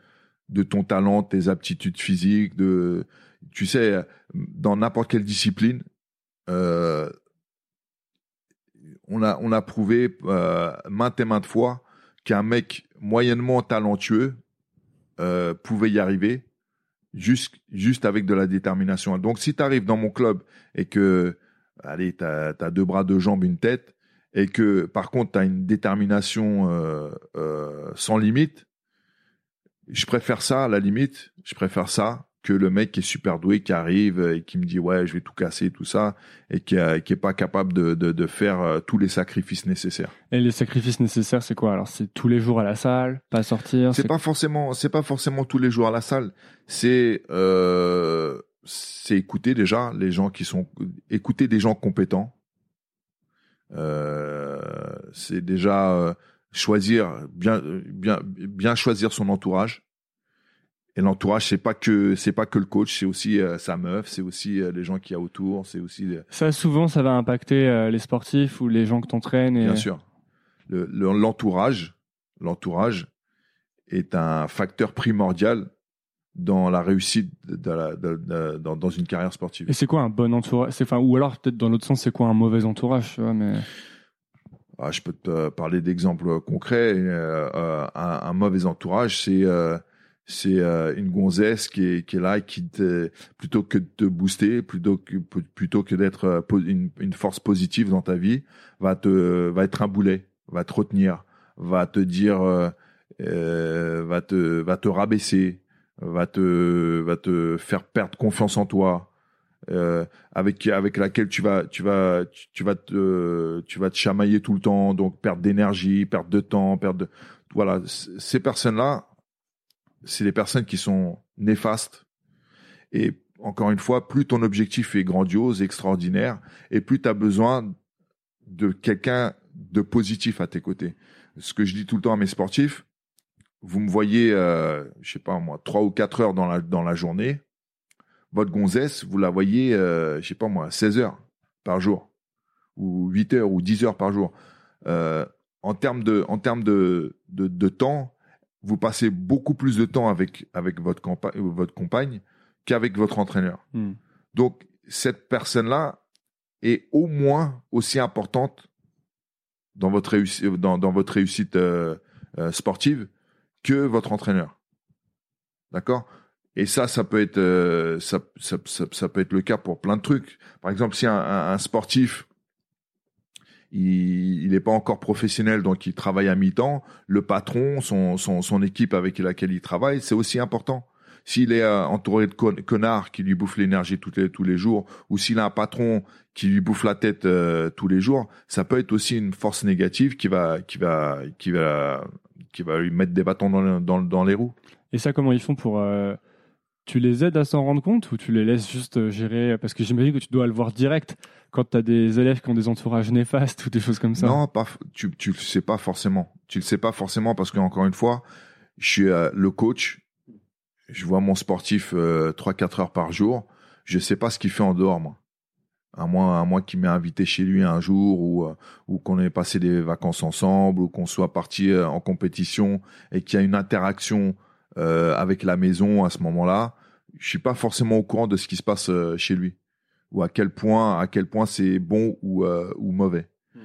de ton talent, tes aptitudes physiques, de, tu sais, dans n'importe quelle discipline, euh, on a, on a prouvé euh, maintes et maintes fois qu'un mec moyennement talentueux euh, pouvait y arriver juste, juste avec de la détermination. Donc, si tu arrives dans mon club et que, allez, tu as, deux bras, deux jambes, une tête, et que par contre, tu as une détermination euh, euh, sans limite, je préfère ça, à la limite, je préfère ça que le mec qui est super doué, qui arrive et qui me dit ouais, je vais tout casser, tout ça, et qui, est pas capable de, de, faire euh, tous les sacrifices nécessaires. Et les sacrifices nécessaires, c'est quoi? Alors, c'est tous les jours à la salle, pas sortir. C'est pas forcément, c'est pas forcément tous les jours à la salle. C'est euh, c'est écouter déjà les gens qui sont, écouter des gens compétents. Euh, c'est déjà choisir bien, bien, bien choisir son entourage et l'entourage, c'est pas que c'est pas que le coach, c'est aussi euh, sa meuf, c'est aussi euh, les gens qui y a autour, c'est aussi. Ça souvent, ça va impacter euh, les sportifs ou les gens que t'entraînes. Et... Bien sûr. L'entourage, l'entourage est un facteur primordial dans la réussite de la, de, dans, dans, une carrière sportive. Et c'est quoi un bon entourage? Enfin, ou alors peut-être dans l'autre sens, c'est quoi un mauvais entourage tu vois, mais... Ah, je peux te parler d'exemples concrets. un, un, mauvais entourage, c'est c'est euh, une gonzesse qui est, qui est là qui te, plutôt que de te booster, plutôt que plutôt que d'être euh, une, une, force positive dans ta vie, va te va être un boulet, va te retenir, va te dire, euh, euh, va te va te rabaisser, va te va te faire perdre confiance en toi, euh, avec avec laquelle tu vas tu vas tu, vas te tu vas te chamailler tout le temps, donc perdre d'énergie, perdre de temps, perdre de voilà ces personnes là c'est des personnes qui sont néfastes. Et encore une fois, plus ton objectif est grandiose, extraordinaire, et plus tu as besoin de quelqu'un de positif à tes côtés. Ce que je dis tout le temps à mes sportifs, vous me voyez, euh, je sais pas moi, trois ou quatre heures dans la, dans la journée, votre gonzesse, vous la voyez, euh, je sais pas moi, 16 heures par jour, ou 8 heures, ou 10 heures par jour. Euh, en termes de, en termes de, de, de temps, vous passez beaucoup plus de temps avec, avec votre, compagne, votre compagne qu'avec votre entraîneur. Hmm. Donc, cette personne-là est au moins aussi importante dans votre, réussite, dans, dans votre réussite euh, euh, sportive que votre entraîneur. D'accord? Et ça, ça peut être euh, ça, ça, ça, peut être le cas pour plein de trucs. Par exemple, si un, un sportif il n'est pas encore professionnel, donc il travaille à mi-temps. Le patron, son, son, son, équipe avec laquelle il travaille, c'est aussi important. S'il est euh, entouré de connards qui lui bouffent l'énergie tous les, tous les jours, ou s'il a un patron qui lui bouffe la tête euh, tous les jours, ça peut être aussi une force négative qui va, qui va, qui va, qui va lui mettre des bâtons dans, dans, les roues. Et ça, comment ils font pour euh, tu les aides à s'en rendre compte ou tu les laisses juste gérer Parce que j'imagine que tu dois le voir direct quand tu as des élèves qui ont des entourages néfastes ou des choses comme ça Non, tu tu le sais pas forcément. Tu le sais pas forcément parce qu'encore une fois, je suis euh, le coach. Je vois mon sportif euh, 3-4 heures par jour. Je sais pas ce qu'il fait en dehors, moi. À moins, à moins qu'il m'ait invité chez lui un jour ou, euh, qu'on ait passé des vacances ensemble ou qu'on soit parti euh, en compétition et qu'il y a une interaction avec la maison à ce moment-là. Je suis pas forcément au courant de ce qui se passe chez lui ou à quel point à quel point c'est bon ou euh, ou mauvais. Hmm.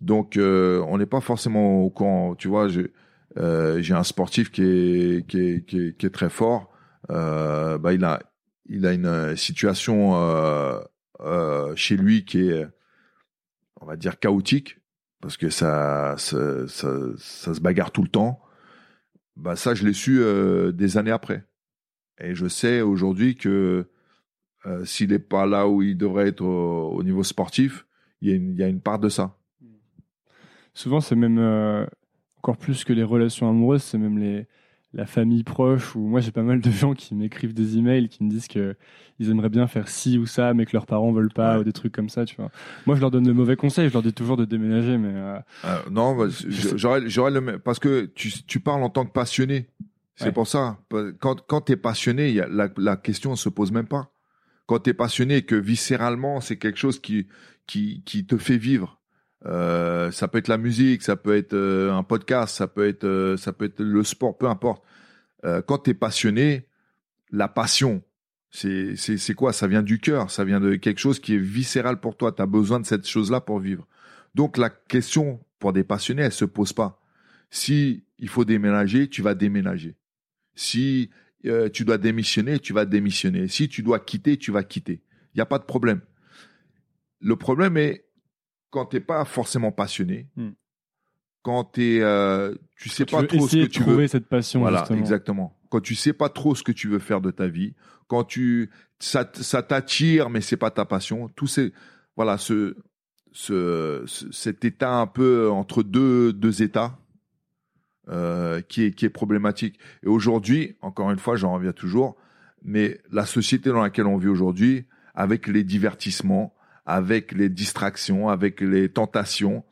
Donc euh, on n'est pas forcément au courant. Tu vois, j'ai euh, j'ai un sportif qui est qui est qui est, qui est très fort. Euh, bah il a il a une situation chez lui qui est on va dire chaotique parce que ça ça, ça, ça se bagarre tout le temps. Bah ça je l'ai su des années après. Et je sais aujourd'hui que euh, s'il n'est pas là où il devrait être au, niveau sportif, il y, a une, part de ça. Souvent, c'est même euh, encore plus que les relations amoureuses, c'est même les, la famille proche. Ou moi, j'ai pas mal de gens qui m'écrivent des emails qui me disent que ils aimeraient bien faire ci ou ça, mais que leurs parents veulent pas, ou des trucs comme ça. Tu vois. Moi, je leur donne de mauvais conseils. Je leur dis toujours de déménager, mais euh, non, bah, j'aurais le parce que tu, tu parles en tant que passionné. C'est pour ça. Quand, quand tu es passionné, y a, la, la question ne se pose même pas quand tu es passionné que viscéralement c'est quelque chose qui qui qui te fait vivre euh, ça peut être la musique ça peut être euh, un podcast ça peut être euh, ça peut être le sport peu importe quand tu es passionné, la passion, c'est quoi? Ça vient du cœur, ça vient de quelque chose qui est viscéral pour toi. Tu as besoin de cette chose-là pour vivre. Donc la question pour des passionnés, elle se pose pas. Si il faut déménager, tu vas déménager. Si tu dois démissionner, tu vas démissionner. Si tu dois quitter, tu vas quitter. Il n'y a pas de problème. Le problème est quand tu n'es pas forcément passionné, hmm. quand tu euh, tu sais pas trop ce que tu veux. cette passion. Voilà, exactement. Quand tu sais pas trop ce que tu veux faire de ta vie, quand tu ça, t'attire mais c'est pas ta passion, tout c'est voilà ce, ce, cet état un peu entre deux deux états euh, qui est qui est problématique. Et aujourd'hui, encore une fois, j'en reviens toujours, mais la société dans laquelle on vit aujourd'hui, avec les divertissements, avec les distractions, avec les tentations,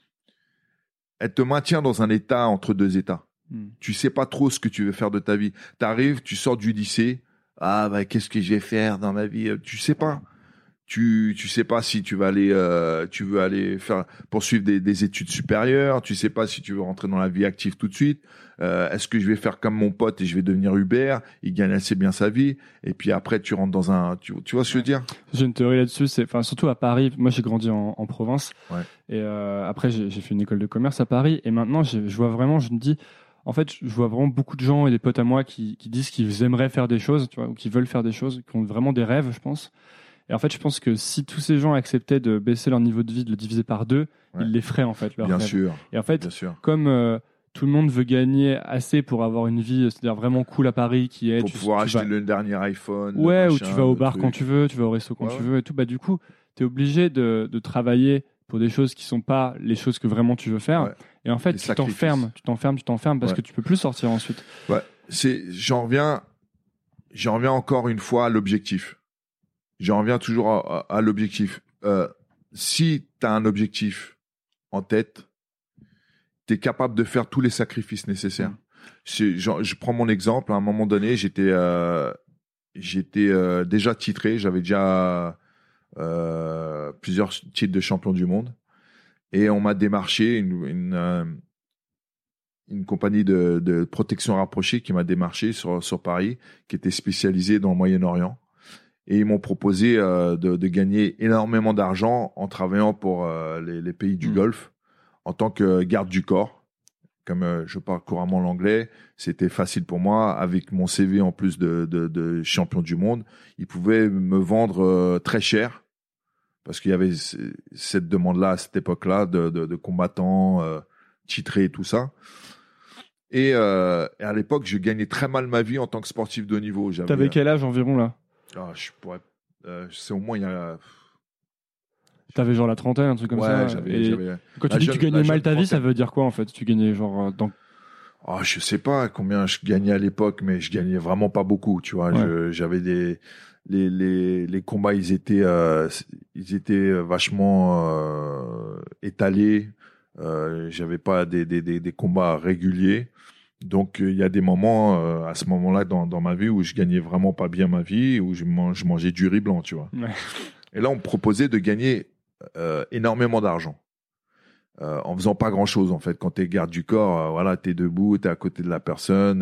elle te maintient dans un état entre deux états. Hmm. Tu sais pas trop ce que tu veux faire de ta vie. Tu arrives, tu sors du lycée, ah bah qu'est-ce que je vais faire dans ma vie? Tu sais pas tu tu sais pas si tu vas aller euh, tu veux aller faire poursuivre des, des, études supérieures tu sais pas si tu veux rentrer dans la vie active tout de suite euh, est-ce que je vais faire comme mon pote et je vais devenir Uber il gagne assez bien sa vie et puis après tu rentres dans un tu, tu vois ce que je veux dire? J'ai une théorie là-dessus c'est enfin surtout à Paris moi j'ai grandi en, en province ouais. et euh, après j'ai fait une école de commerce à Paris et maintenant je vois vraiment je me dis en fait, je vois vraiment beaucoup de gens et des potes à moi qui, qui disent qu'ils aimeraient faire des choses, tu vois, ou qui veulent faire des choses, qui ont vraiment des rêves, je pense. Et en fait, je pense que si tous ces gens acceptaient de baisser leur niveau de vie, de le diviser par deux, ils les feraient en fait. Bien sûr. Et en fait, comme euh, tout le monde veut gagner assez pour avoir une vie, c'est-à-dire vraiment cool à Paris, qui est pour pouvoir acheter le dernier iPhone. Ouais, où tu vas au bar quand tu veux, tu vas au resto quand tu veux et tout. Bah du coup, tu es obligé de, de, travailler pour des choses qui sont pas les choses que vraiment tu veux faire. Et en fait, tu t'enfermes, tu t'enfermes, tu t'enfermes parce que tu peux plus sortir ensuite. Ouais, c'est, j'en reviens, j'en reviens encore une fois à l'objectif j'en reviens toujours à, l'objectif. Euh, si tu as un objectif en tête, tu es capable de faire tous les sacrifices nécessaires. Mm. Je, prends mon exemple. À un moment donné, j'étais euh, j'étais euh, déjà titré. J'avais déjà plusieurs titres de champion du monde. Et on m'a démarché une, une, compagnie de, de, protection rapprochée qui m'a démarché sur, sur Paris, qui était spécialisée dans le Moyen-Orient et ils m'ont proposé euh, de, de, gagner énormément d'argent en travaillant pour euh, les, les, pays du mm. Golfe en tant que garde du corps. Comme euh, je parle couramment l'anglais, c'était facile pour moi. Avec mon CV en plus de, de, de champion du monde, ils pouvaient me vendre très cher parce qu'il y avait cette demande-là à cette époque-là de, combattants titrés et tout ça. Et, et à l'époque, je gagnais très mal ma vie en tant que sportif de haut niveau. T'avais quel âge environ là? Ah, je pourrais. Euh, c'est au moins il y a. T'avais genre la trentaine, un truc comme ça. J'avais, Quand tu dis que tu gagnais mal ta vie, ça veut dire quoi en fait Tu gagnais genre euh. Oh, je sais pas combien je gagnais à l'époque, mais je gagnais vraiment pas beaucoup, tu vois. J'avais des les, les, les combats, ils étaient euh, ils étaient vachement euh, étalés. Euh, j'avais pas des, des, des, des, combats réguliers. Donc euh, il y a des moments euh, à ce moment-là dans, dans ma vie où je gagnais vraiment pas bien ma vie, où je, je mangeais du riz blanc, tu vois. Et là on me proposait de gagner euh, énormément d'argent. Euh, en faisant pas grand chose en fait quand tu es garde du corps euh, voilà tu es debout tu es à côté de la personne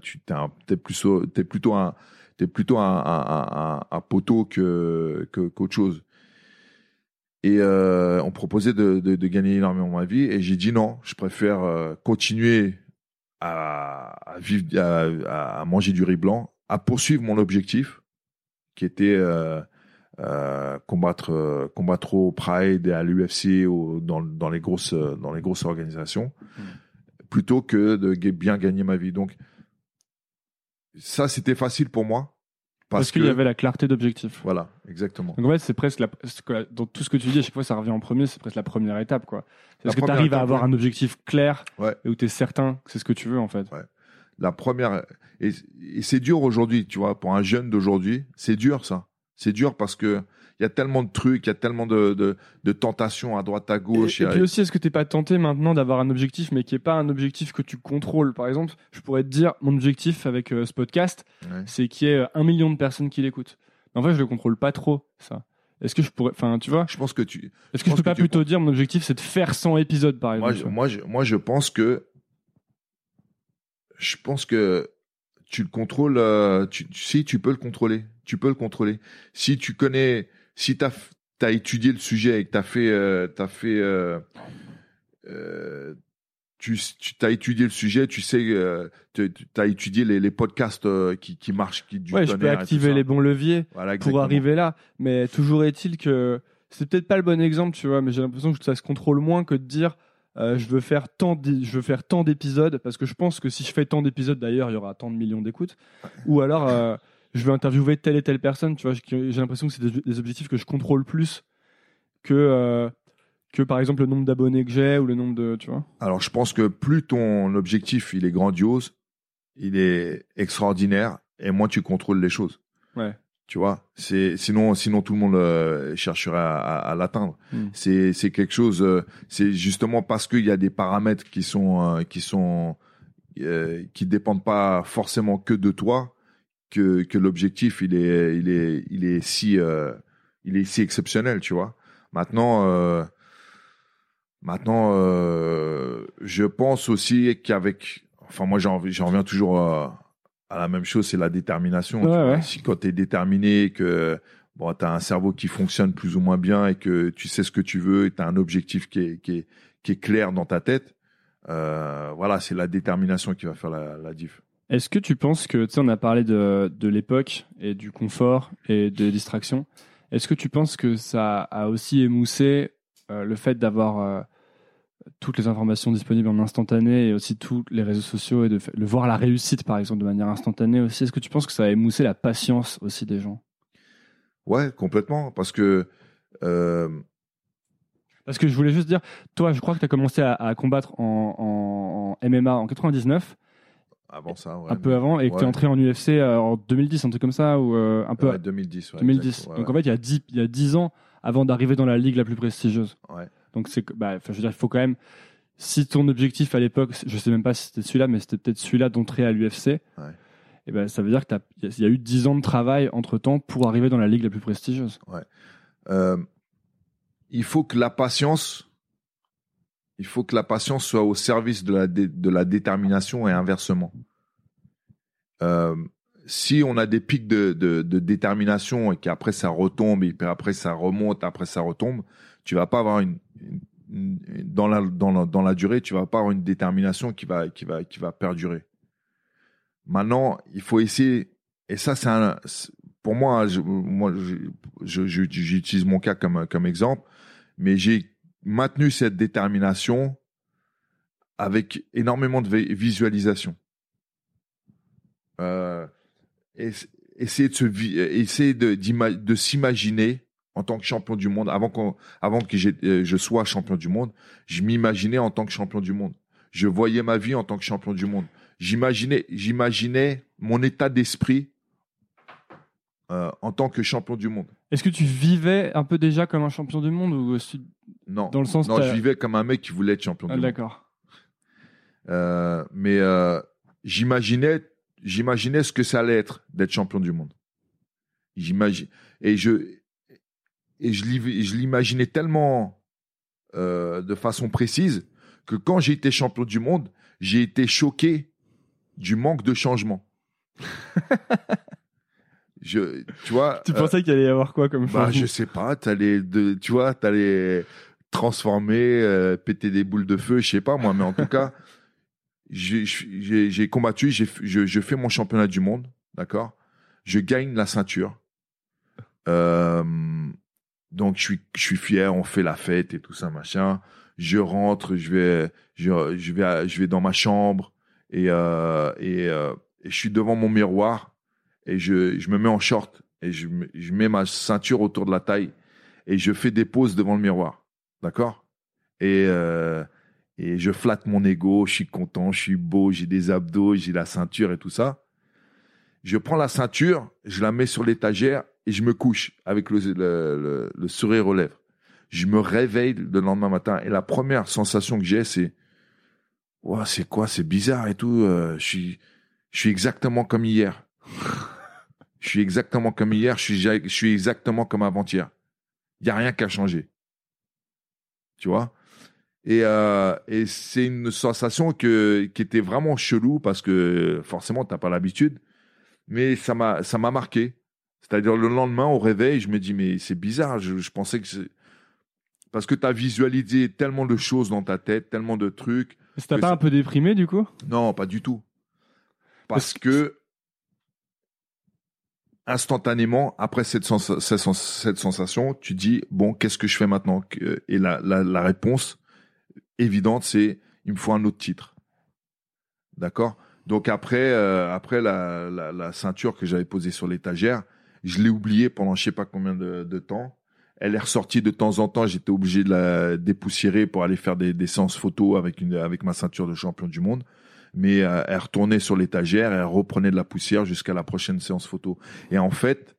tu t'es es plutôt t'es plutôt un t'es plutôt un, un, un, un, poteau que qu'autre chose et on proposait de, de, de, gagner énormément ma vie et j'ai dit non je préfère continuer à, vivre, à, manger du riz blanc, à poursuivre mon objectif, qui était euh, euh, combattre, euh, combattre au Pride et à l'UFC dans, dans les grosses, dans les grosses organisations, hmm. plutôt que de bien gagner ma vie. Donc ça, c'était facile pour moi parce, qu'il y avait la clarté d'objectif. Voilà, exactement. Donc en fait, c'est presque la, dans tout ce que tu dis, à chaque fois ça revient en premier, c'est presque la première étape, quoi. Parce que tu arrives à avoir un objectif clair et où tu es certain que c'est ce que tu veux, en fait? Ouais. La première, et, et c'est dur aujourd'hui, tu vois, pour un jeune d'aujourd'hui, c'est dur ça. C'est dur parce que il y a tellement de trucs, il y a tellement de, de, de tentations à droite, à gauche. Et, puis aussi, est-ce que t'es pas tenté maintenant d'avoir un objectif, mais qui est pas un objectif que tu contrôles? Par exemple, je pourrais te dire, mon objectif avec euh, ce podcast, c'est qu'il y ait euh, un million de personnes qui l'écoutent. En fait, je le contrôle pas trop, ça. Est-ce que je pourrais, enfin, tu vois? Je pense que tu. Est-ce que je peux pas plutôt dire mon objectif, c'est de faire 100 épisodes, par exemple moi je, moi, je, moi, je pense que, je pense que tu le contrôles. euh, tu, si tu peux le contrôler, tu peux le contrôler. Si tu connais, si t'as as étudié le sujet et que t'as fait, euh, fait, euh, euh, tu, tu as étudié le sujet, tu sais, euh, tu as étudié les, les podcasts qui, qui marchent, qui du Ouais, je peux activer les bons leviers Voilà, pour arriver là. Mais toujours est-il que c'est peut-être pas le bon exemple, tu vois, mais j'ai l'impression que ça se contrôle moins que de dire euh, je veux faire tant je veux faire tant d'épisodes parce que je pense que si je fais tant d'épisodes d'ailleurs, il y aura tant de millions d'écoutes. Ou alors euh, je vais interviewer telle et telle personne, tu vois, j'ai l'impression que c'est des, des objectifs que je contrôle plus que euh, que par exemple le nombre d'abonnés que j'ai ou le nombre de, tu vois. Alors, je pense que plus ton objectif il est grandiose, il est extraordinaire, et moins tu contrôles les choses. Ouais. Tu vois, c'est sinon sinon tout le monde euh, chercherait à, à- à l'atteindre. Hmm. C'est c'est quelque chose. euh, c'est justement parce qu'il y a des paramètres qui sont euh, qui sont qui dépendent pas forcément que de toi que que l'objectif il est il est il est si euh, il est si exceptionnel. Tu vois. Maintenant. euh, Maintenant, euh, je pense aussi qu'avec, enfin moi j'en j'en reviens toujours à la même chose, c'est la détermination. Ouais, ouais. Si quand tu es déterminé, que bon, tu as un cerveau qui fonctionne plus ou moins bien et que tu sais ce que tu veux et tu as un objectif qui est, qui, est, qui est clair dans ta tête, euh, voilà, c'est la détermination qui va faire la, la diff. Est-ce que tu penses que, tu sais, on a parlé de, de l'époque et du confort et des distractions. Est-ce que tu penses que ça a aussi émoussé euh, le fait d'avoir euh, toutes les informations disponibles en instantané et aussi tous les réseaux sociaux et de, voir la réussite, par exemple, de manière instantanée aussi? Est-ce que tu penses que ça a émoussé la patience aussi des gens? Ouais, complètement, parce que euh, Parce que je voulais juste dire, toi, je crois que tu as commencé à, à combattre en, en- en MMA en 99, avant ça, ouais, un peu avant, et que tu es entré en UFC euh, en 2010, un truc comme ça, ou euh, un peu ouais, 2010. ouais, 2010. exact, ouais, Donc en fait, il y a 10, il y a 10 ans avant d'arriver dans la ligue la plus prestigieuse. Donc c'est bah, je veux dire, il faut quand même si ton objectif à l'époque, je sais même pas si c'était celui-là, mais c'était peut-être celui-là d'entrer à l'UFC. Et ben ça veut dire que t'as- il y a eu 10 ans de travail entre temps pour arriver dans la ligue la plus prestigieuse. Euh, il faut que la patience, il faut que la patience soit au service de la, détermination et inversement. Euh, si on a des pics de, détermination et qu'après ça retombe et puis après ça remonte, après ça retombe, tu vas pas avoir une, dans la durée, tu vas pas avoir une détermination qui va qui va qui va perdurer. Maintenant, il faut essayer et ça c'est un pour moi, moi, j'utilise mon cas comme, comme exemple, mais j'ai maintenu cette détermination avec énormément de vi- visualisation. Euh, essayer de se, essayer de, s'imaginer en tant que champion du monde. Avant, avant que euh, je sois champion du monde, je m'imaginais en tant que champion du monde. Je voyais ma vie en tant que champion du monde. J'imaginais, j'imaginais mon état d'esprit euh, en tant que champion du monde. Est-ce que tu vivais un peu déjà comme un champion du monde ou que- Non, dans le sens non je vivais comme un mec qui voulait être champion Ah, du monde. D'accord. Euh, mais euh, j'imaginais, j'imaginais ce que ça allait être d'être champion du monde. J'imagine et je et je l'i- je l'imaginais tellement euh, de façon précise que quand j'ai été champion du monde, j'ai été choqué du manque de changement. je, tu vois. Tu euh, pensais qu'il allait y avoir quoi comme bah, je sais pas, t'allais de, tu vois, t'allais transformer, euh, péter des boules de feu, je sais pas moi, mais en tout cas, j'ai- combattu, je, je fais mon championnat du monde, d'accord? Je gagne la ceinture. Euh, donc je suis, je suis fier, on fait la fête et tout ça, machin. Je rentre, je vais, je, je vais, je vais dans ma chambre et, et, et je suis devant mon miroir et je, je me mets en short et je, je mets ma ceinture autour de la taille et je fais des poses devant le miroir. D'accord? Et, euh, et je flatte mon ego, je suis content, je suis beau, j'ai des abdos, j'ai la ceinture et tout ça. Je prends la ceinture, je la mets sur l'étagère et je me couche avec le, sourire aux lèvres. Je me réveille le lendemain matin et la première sensation que j'ai, c'est Ouah, c'est quoi, c'est bizarre et tout. euh, je suis, je suis exactement comme hier. Je suis exactement comme hier. Je suis, ja- je suis exactement comme avant-hier. Il y a rien qui a changé. Tu vois? Et, euh, et c'est une sensation que, qui était vraiment chelou parce que forcément, tu n'as pas l'habitude. Mais ça m'a, ça m'a marqué. C'est-à-dire le lendemain, au réveil, je me dis, mais c'est bizarre. Je, je pensais que. Parce que tu as visualisé tellement de choses dans ta tête, tellement de trucs. Ça t'a pas un peu déprimé du coup? Non, pas du tout. Parce, que instantanément, après cette, sensation, tu dis, bon, qu'est-ce que je fais maintenant Et la, réponse évidente, c'est, il me faut un autre titre. D'accord? Donc après, euh, après la, ceinture que j'avais posée sur l'étagère, je l'ai oubliée pendant je sais pas combien de, temps. Elle est ressortie de temps en temps. J'étais obligé de la dépoussiérer pour aller faire des, séances photos avec ma ceinture de champion du monde mais euh, elle retournait sur l'étagère, elle reprenait de la poussière jusqu'à la prochaine séance photo. Et en fait,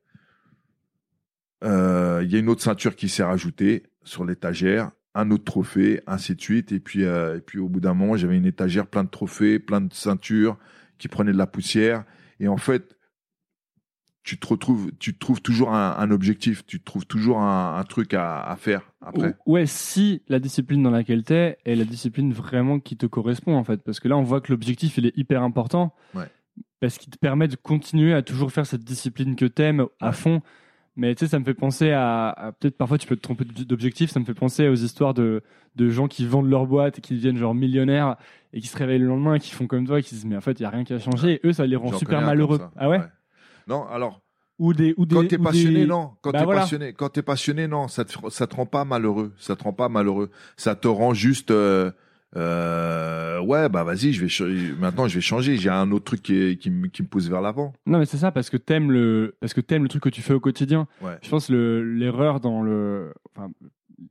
euh, il y a une autre ceinture qui s'est rajoutée sur l'étagère, un autre trophée, ainsi de suite. Et puis, euh, et puis au bout d'un moment, j'avais une étagère plein de trophées, plein de ceintures qui prenaient de la poussière. Et en fait, tu te retrouves, tu trouves toujours un, objectif, tu trouves toujours un, truc à, faire après. Ouais, si la discipline dans laquelle tu es est la discipline vraiment qui te correspond en fait, parce que là on voit que l'objectif il est hyper important, parce qu'il te permet de continuer à toujours faire cette discipline que t'aimes à fond. Mais tu sais, ça me fait penser à, peut-être parfois tu peux te tromper d'objectif, ça me fait penser aux histoires de, de gens qui vendent leur boîte et qui deviennent genre millionnaires et qui se réveillent le lendemain et qui font comme toi et qui se disent mais en fait il y a rien qui a changé. Et eux ça les rend super malheureux. Ah ouais non, alors. Ou des, ou des, quand t'es passionné, non. Quand bah t'es passionné, quand t'es passionné, non. Ça te, ça te rend pas malheureux. Ça te rend pas malheureux. Ça te rend juste. Euh, euh, ouais, bah vas-y, je vais maintenant je vais changer. J'ai un autre truc qui, qui, me, qui me pousse vers l'avant. Non, mais c'est ça parce que t'aimes le parce que t'aimes le truc que tu fais au quotidien. Ouais. Je pense le l'erreur dans le enfin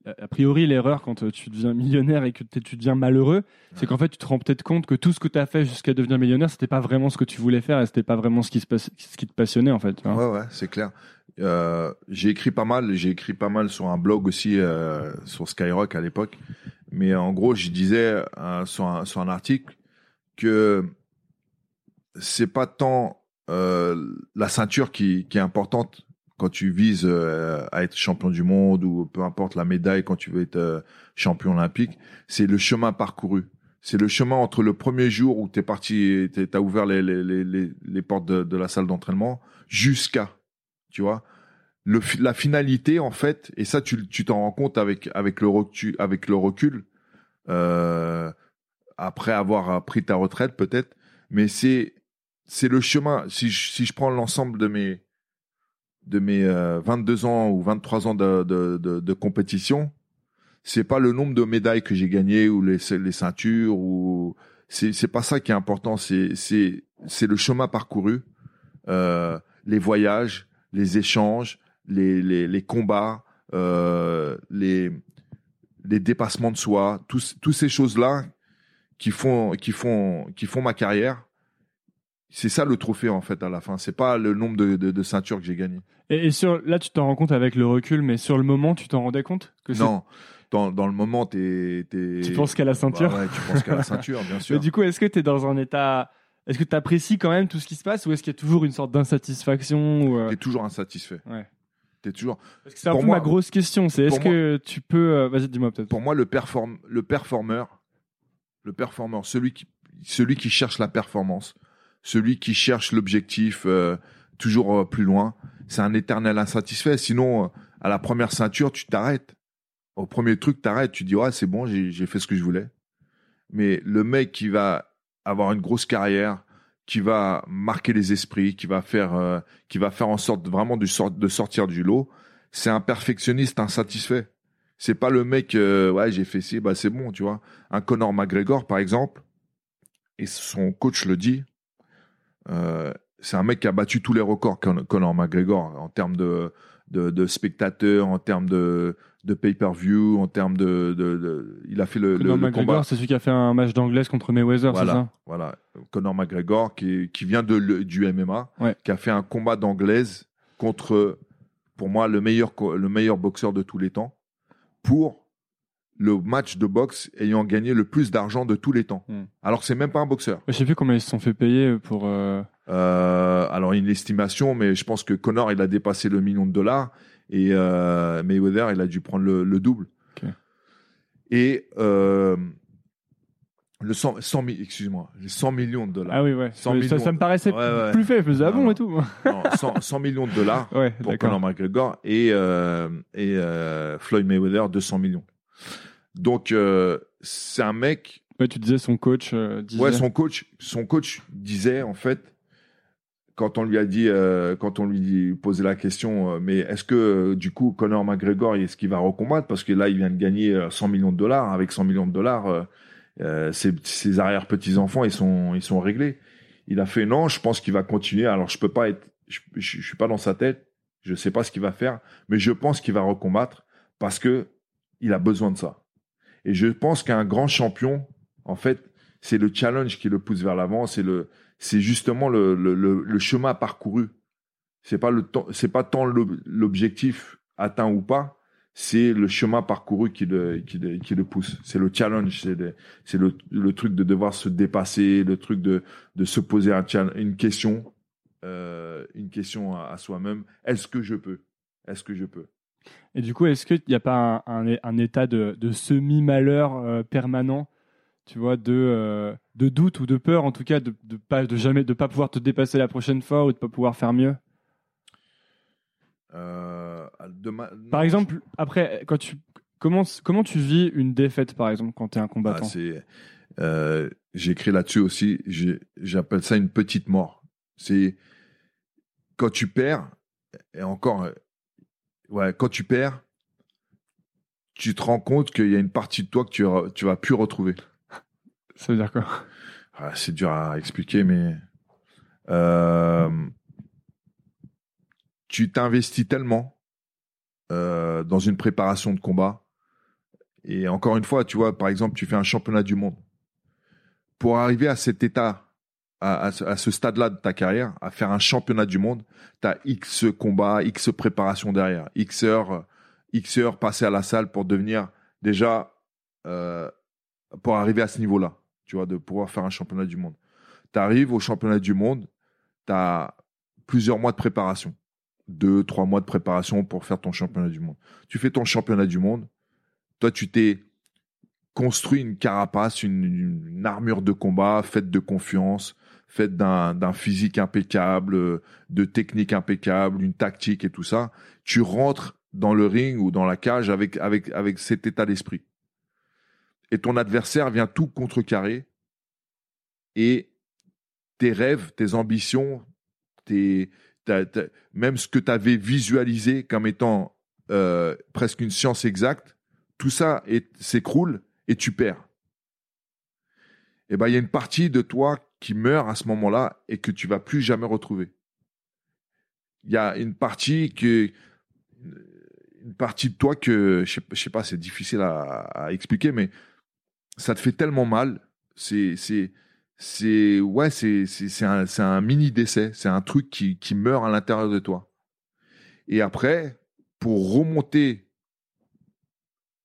a priori, l'erreur quand tu deviens millionnaire et que tu deviens malheureux, c'est qu'en fait, tu te rends peut-être compte que tout ce que tu as fait jusqu'à devenir millionnaire, c'était pas vraiment ce que tu voulais faire et c'était pas vraiment ce qui, se ce qui te passionnait, en fait. Ouais, ouais, c'est clair. Euh, j'ai écrit pas mal, j'ai écrit pas mal sur un blog aussi, euh, sur Skyrock à l'époque. Mais en gros, je disais euh, sur, un, sur un article que c'est pas tant la ceinture qui, qui est importante quand tu vises euh, à être champion du monde ou peu importe la médaille quand tu veux être euh, champion olympique, c'est le chemin parcouru. C'est le chemin entre le premier jour où tu es parti, tu as ouvert les, les, les, les portes de, de, la salle d'entraînement jusqu'à, tu vois. Le, la finalité, en fait, et ça, tu t'en rends compte avec, avec, le, recul, avec le recul, euh, après avoir pris ta retraite peut-être, mais c'est c'est le chemin. Si je, si je prends l'ensemble de mes de mes 22 euh, ans ou 23 ans de, de, de, de compétition, c'est pas le nombre de médailles que j'ai gagnées ou les, ceintures ou c'est pas ça qui est important. C'est c'est c'est le chemin parcouru, euh, les voyages, les échanges, les les, les combats, euh, les les dépassements de soi, tous tous ces choses là qui font qui font qui font ma carrière c'est ça le trophée en fait à la fin. C'est pas le nombre de, de, ceintures que j'ai gagné. Et, sur là, tu t'en rends compte avec le recul, mais sur le moment, tu t'en rendais compte que Non. Dans, dans, le moment, t'es, es... Tu penses qu'à la ceinture bah ouais, tu penses qu'à la ceinture, bien sûr. Mais du coup, est-ce que tu es dans un état. Est-ce que tu apprécies quand même tout ce qui se passe ou est-ce qu'il y a toujours une sorte d'insatisfaction ou... Euh? toujours insatisfait. Ouais. T'es toujours. C'est un peu ma grosse question. C'est est-ce que tu peux. Euh, vas-y, dis-moi peut-être. Pour moi, le, perform... le performeur, le performeur, celui qui, celui qui cherche la performance, celui qui cherche l'objectif euh, toujours euh, plus loin, c'est un éternel insatisfait. Sinon, euh, à la première ceinture, tu t'arrêtes. Au premier truc, t'arrêtes. Tu dis ouais, c'est bon, j'ai fait ce que je voulais. Mais le mec qui va avoir une grosse carrière, qui va marquer les esprits, qui va faire, qui va faire en sorte vraiment de, sortir du lot, c'est un perfectionniste insatisfait. C'est pas le mec, ouais, j'ai fait ci, bah c'est bon, tu vois. Un Conor McGregor, par exemple, et son coach le dit, euh, c'est un mec qui a battu tous les records, Conor McGregor, en termes de, de, spectateurs, en termes de, de pay-per-view, en termes de, de, il a fait le, Conor McGregor, c'est celui qui a fait un match d'anglaise contre Mayweather, voilà, c'est ça? Voilà, Conor McGregor qui, qui vient de, du MMA, qui a fait un combat d'anglaise contre, pour moi, le meilleur, le meilleur boxeur de tous les temps, pour le match de boxe ayant gagné le plus d'argent de tous les temps. Hmm. Alors c'est même pas un boxeur. Je sais plus combien ils se sont fait payer pour. Euh... Euh, alors une estimation, mais je pense que Connor il a dépassé le million de dollars et euh, Mayweather il a dû prendre le, double. Et euh, le 100, 100 000, excuse-moi, les 100 millions de dollars. Ah oui, ouais. 100 ça, millions. ça me paraissait Ouais, ouais. plus fait. Je faisais ah Non, bon non. et tout. Non, 100, 100 millions de dollars ouais, pour. Conor McGregor et, euh, et euh, Floyd Mayweather 200 millions. Donc euh, c'est un mec. Ouais, tu disais son coach euh, disait. Ouais, son coach, son coach disait en fait quand on lui a dit, euh, quand on lui posait la question, mais est-ce que du coup Conor McGregor est-ce qu'il va recombattre? Parce que là il vient de gagner euh, 100 millions de dollars avec 100 millions de dollars, ses, ses arrière petits enfants ils sont ils sont réglés. Il a fait non, je pense qu'il va continuer. Alors je peux pas être, je, je, je suis pas dans sa tête, je sais pas ce qu'il va faire, mais je pense qu'il va recombattre parce que il a besoin de ça. Et je pense qu'un grand champion, en fait, c'est le challenge qui le pousse vers l'avant, c'est le, c'est justement le, le, le, le chemin parcouru. C'est pas le temps, c'est pas tant l'ob- l'objectif atteint ou pas, c'est le chemin parcouru qui le, qui le, qui le pousse. C'est le challenge, c'est le, c'est le, truc de devoir se dépasser, le truc de, de se poser un une question, euh, une question à, à soi-même. Est-ce que je peux? Est-ce que je peux? Et du coup, est-ce qu'il n'y a pas un, un- un état de, de semi-malheur euh, permanent, tu vois, de, euh, de doute ou de peur, en tout cas, de, de pas de jamais de pas pouvoir te dépasser la prochaine fois ou de pas pouvoir faire mieux? Euh, Par exemple, après, quand tu comment comment tu vis une défaite, par exemple, quand tu es un Ah, combattant euh, j'ai écrit là-dessus aussi. J'appelle ça une petite mort. C'est quand tu perds, et encore, ouais, quand tu perds, tu te rends compte qu'il y a une partie de toi que tu, vas plus retrouver. Ça veut dire quoi? Ah, c'est dur à expliquer, mais euh, tu t'investis tellement euh, dans une préparation de combat. Et encore une fois, tu vois, par exemple, tu fais un championnat du monde. Pour arriver à cet état, à, ce stade-là de ta carrière, à faire un championnat du monde, tu as X combats, X préparation derrière, X heures, X heures passées à la salle pour devenir déjà, euh, pour arriver à ce niveau-là tu vois, de pouvoir faire un championnat du monde. Tu arrives au championnat du monde, tu as plusieurs mois de préparation. Deux, trois mois de préparation pour faire ton championnat du monde. Tu fais ton championnat du monde, toi, tu t'es construit une carapace, une, une armure de combat faite de confiance, faite d'un physique impeccable, euh, de technique impeccable, une tactique et tout ça. Tu rentres dans le ring ou dans la cage avec, avec, avec cet état d'esprit et ton adversaire vient tout contrecarrer et tes rêves, tes ambitions, tes, même ce que tu avais visualisé comme étant euh, presque une science exacte, tout ça s'écroule et tu perds. Et ben il y a une partie de toi qui meurt à ce moment-là et que tu vas plus jamais retrouver. Il y a une partie que une partie de toi que je sais, sais pas, c'est difficile à, expliquer, mais ça te fait tellement mal. C'est, c'est, c'est, ouais, c'est, c'est, un, un mini décès. C'est un truc qui, meurt à l'intérieur de toi. Et après, pour remonter,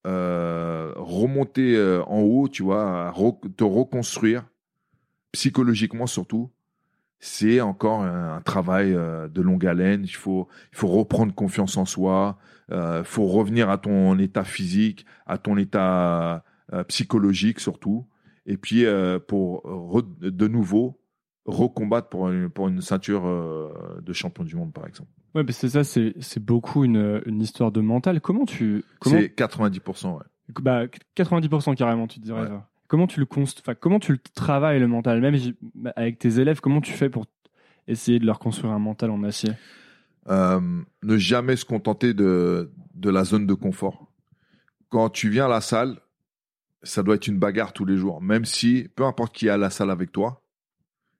euh, remonter euh, en haut, tu vois, te reconstruire psychologiquement surtout, c'est encore un, un travail euh, de longue haleine. Il faut, il faut reprendre confiance en soi. Il faut revenir à ton état physique, à ton état euh, psychologique surtout, et puis euh, pour re- de nouveau recombattre pour une, pour une ceinture euh, de champion du monde, par exemple. Ouais, mais c'est ça, c'est c'est beaucoup une, une histoire de mental. Comment tu comment C'est 90%, ouais. bah 90% carrément, tu dirais. Ouais. ça. Comment tu le comment tu le travailles le mental, même avec tes élèves, comment tu fais pour essayer de leur construire un mental en acier? Euh, ne jamais se contenter de, de la zone de confort. Quand tu viens à la salle, ça doit être une bagarre tous les jours. Même si, peu importe qui est à la salle avec toi,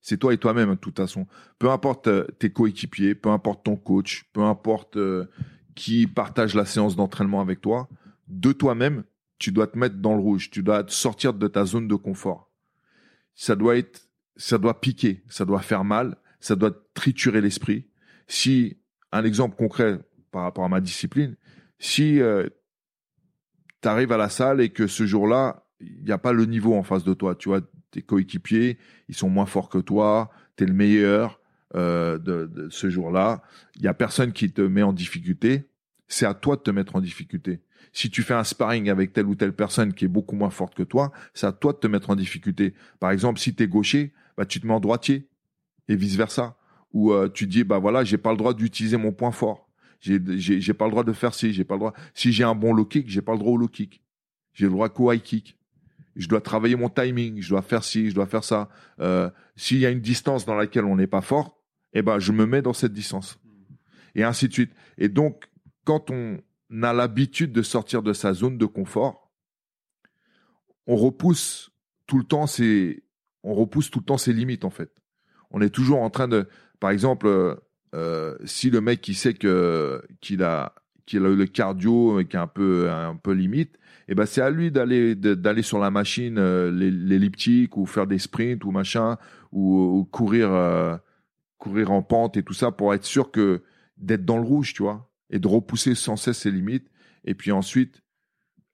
c'est toi et toi-même, de toute façon. Peu importe euh, tes coéquipiers, peu importe ton coach, peu importe euh, qui partage la séance d'entraînement avec toi, de toi-même, tu dois te mettre dans le rouge. Tu dois te sortir de ta zone de confort. Ça doit être, ça doit piquer, ça doit faire mal, ça doit triturer l'esprit. Si, un exemple concret par rapport à ma discipline, si tu arrives à la salle et que ce jour-là, il n'y a pas le niveau en face de toi, tu vois, tes coéquipiers, ils sont moins forts que toi, tu es le meilleur euh, de, de ce jour-là, il n'y a personne qui te met en difficulté, c'est à toi de te mettre en difficulté. Si tu fais un sparring avec telle ou telle personne qui est beaucoup moins forte que toi, c'est à toi de te mettre en difficulté. Par exemple, si tu es gaucher, bah, tu te mets en droitier et vice versa. Ou euh, tu dis bah voilà, j'ai pas le droit d'utiliser mon point fort. J'ai j'ai pas le droit de faire ci, j'ai pas le droit. Si j'ai un bon low kick, j'ai pas le droit au low kick. J'ai le droit qu'au high kick. Je dois travailler mon timing, je dois faire ci, je dois faire ça. Euh, S'il y a une distance dans laquelle on n'est pas fort, eh ben je me mets dans cette distance. Et ainsi de suite. Et donc, quand on a l'habitude de sortir de sa zone de confort, on repousse tout le temps ses, on repousse tout le temps limites en fait. On est toujours en train de, par exemple, euh, euh, si le mec qui sait que qu'il a qu'il a le cardio qui est un peu un peu limite, eh ben c'est à lui d'aller d'aller sur la machine euh, l'elliptique ou faire des sprints ou machin ou, courir courir en pente et tout ça pour être sûr que d'être dans le rouge, tu vois, et de repousser sans cesse ses limites. Et puis ensuite,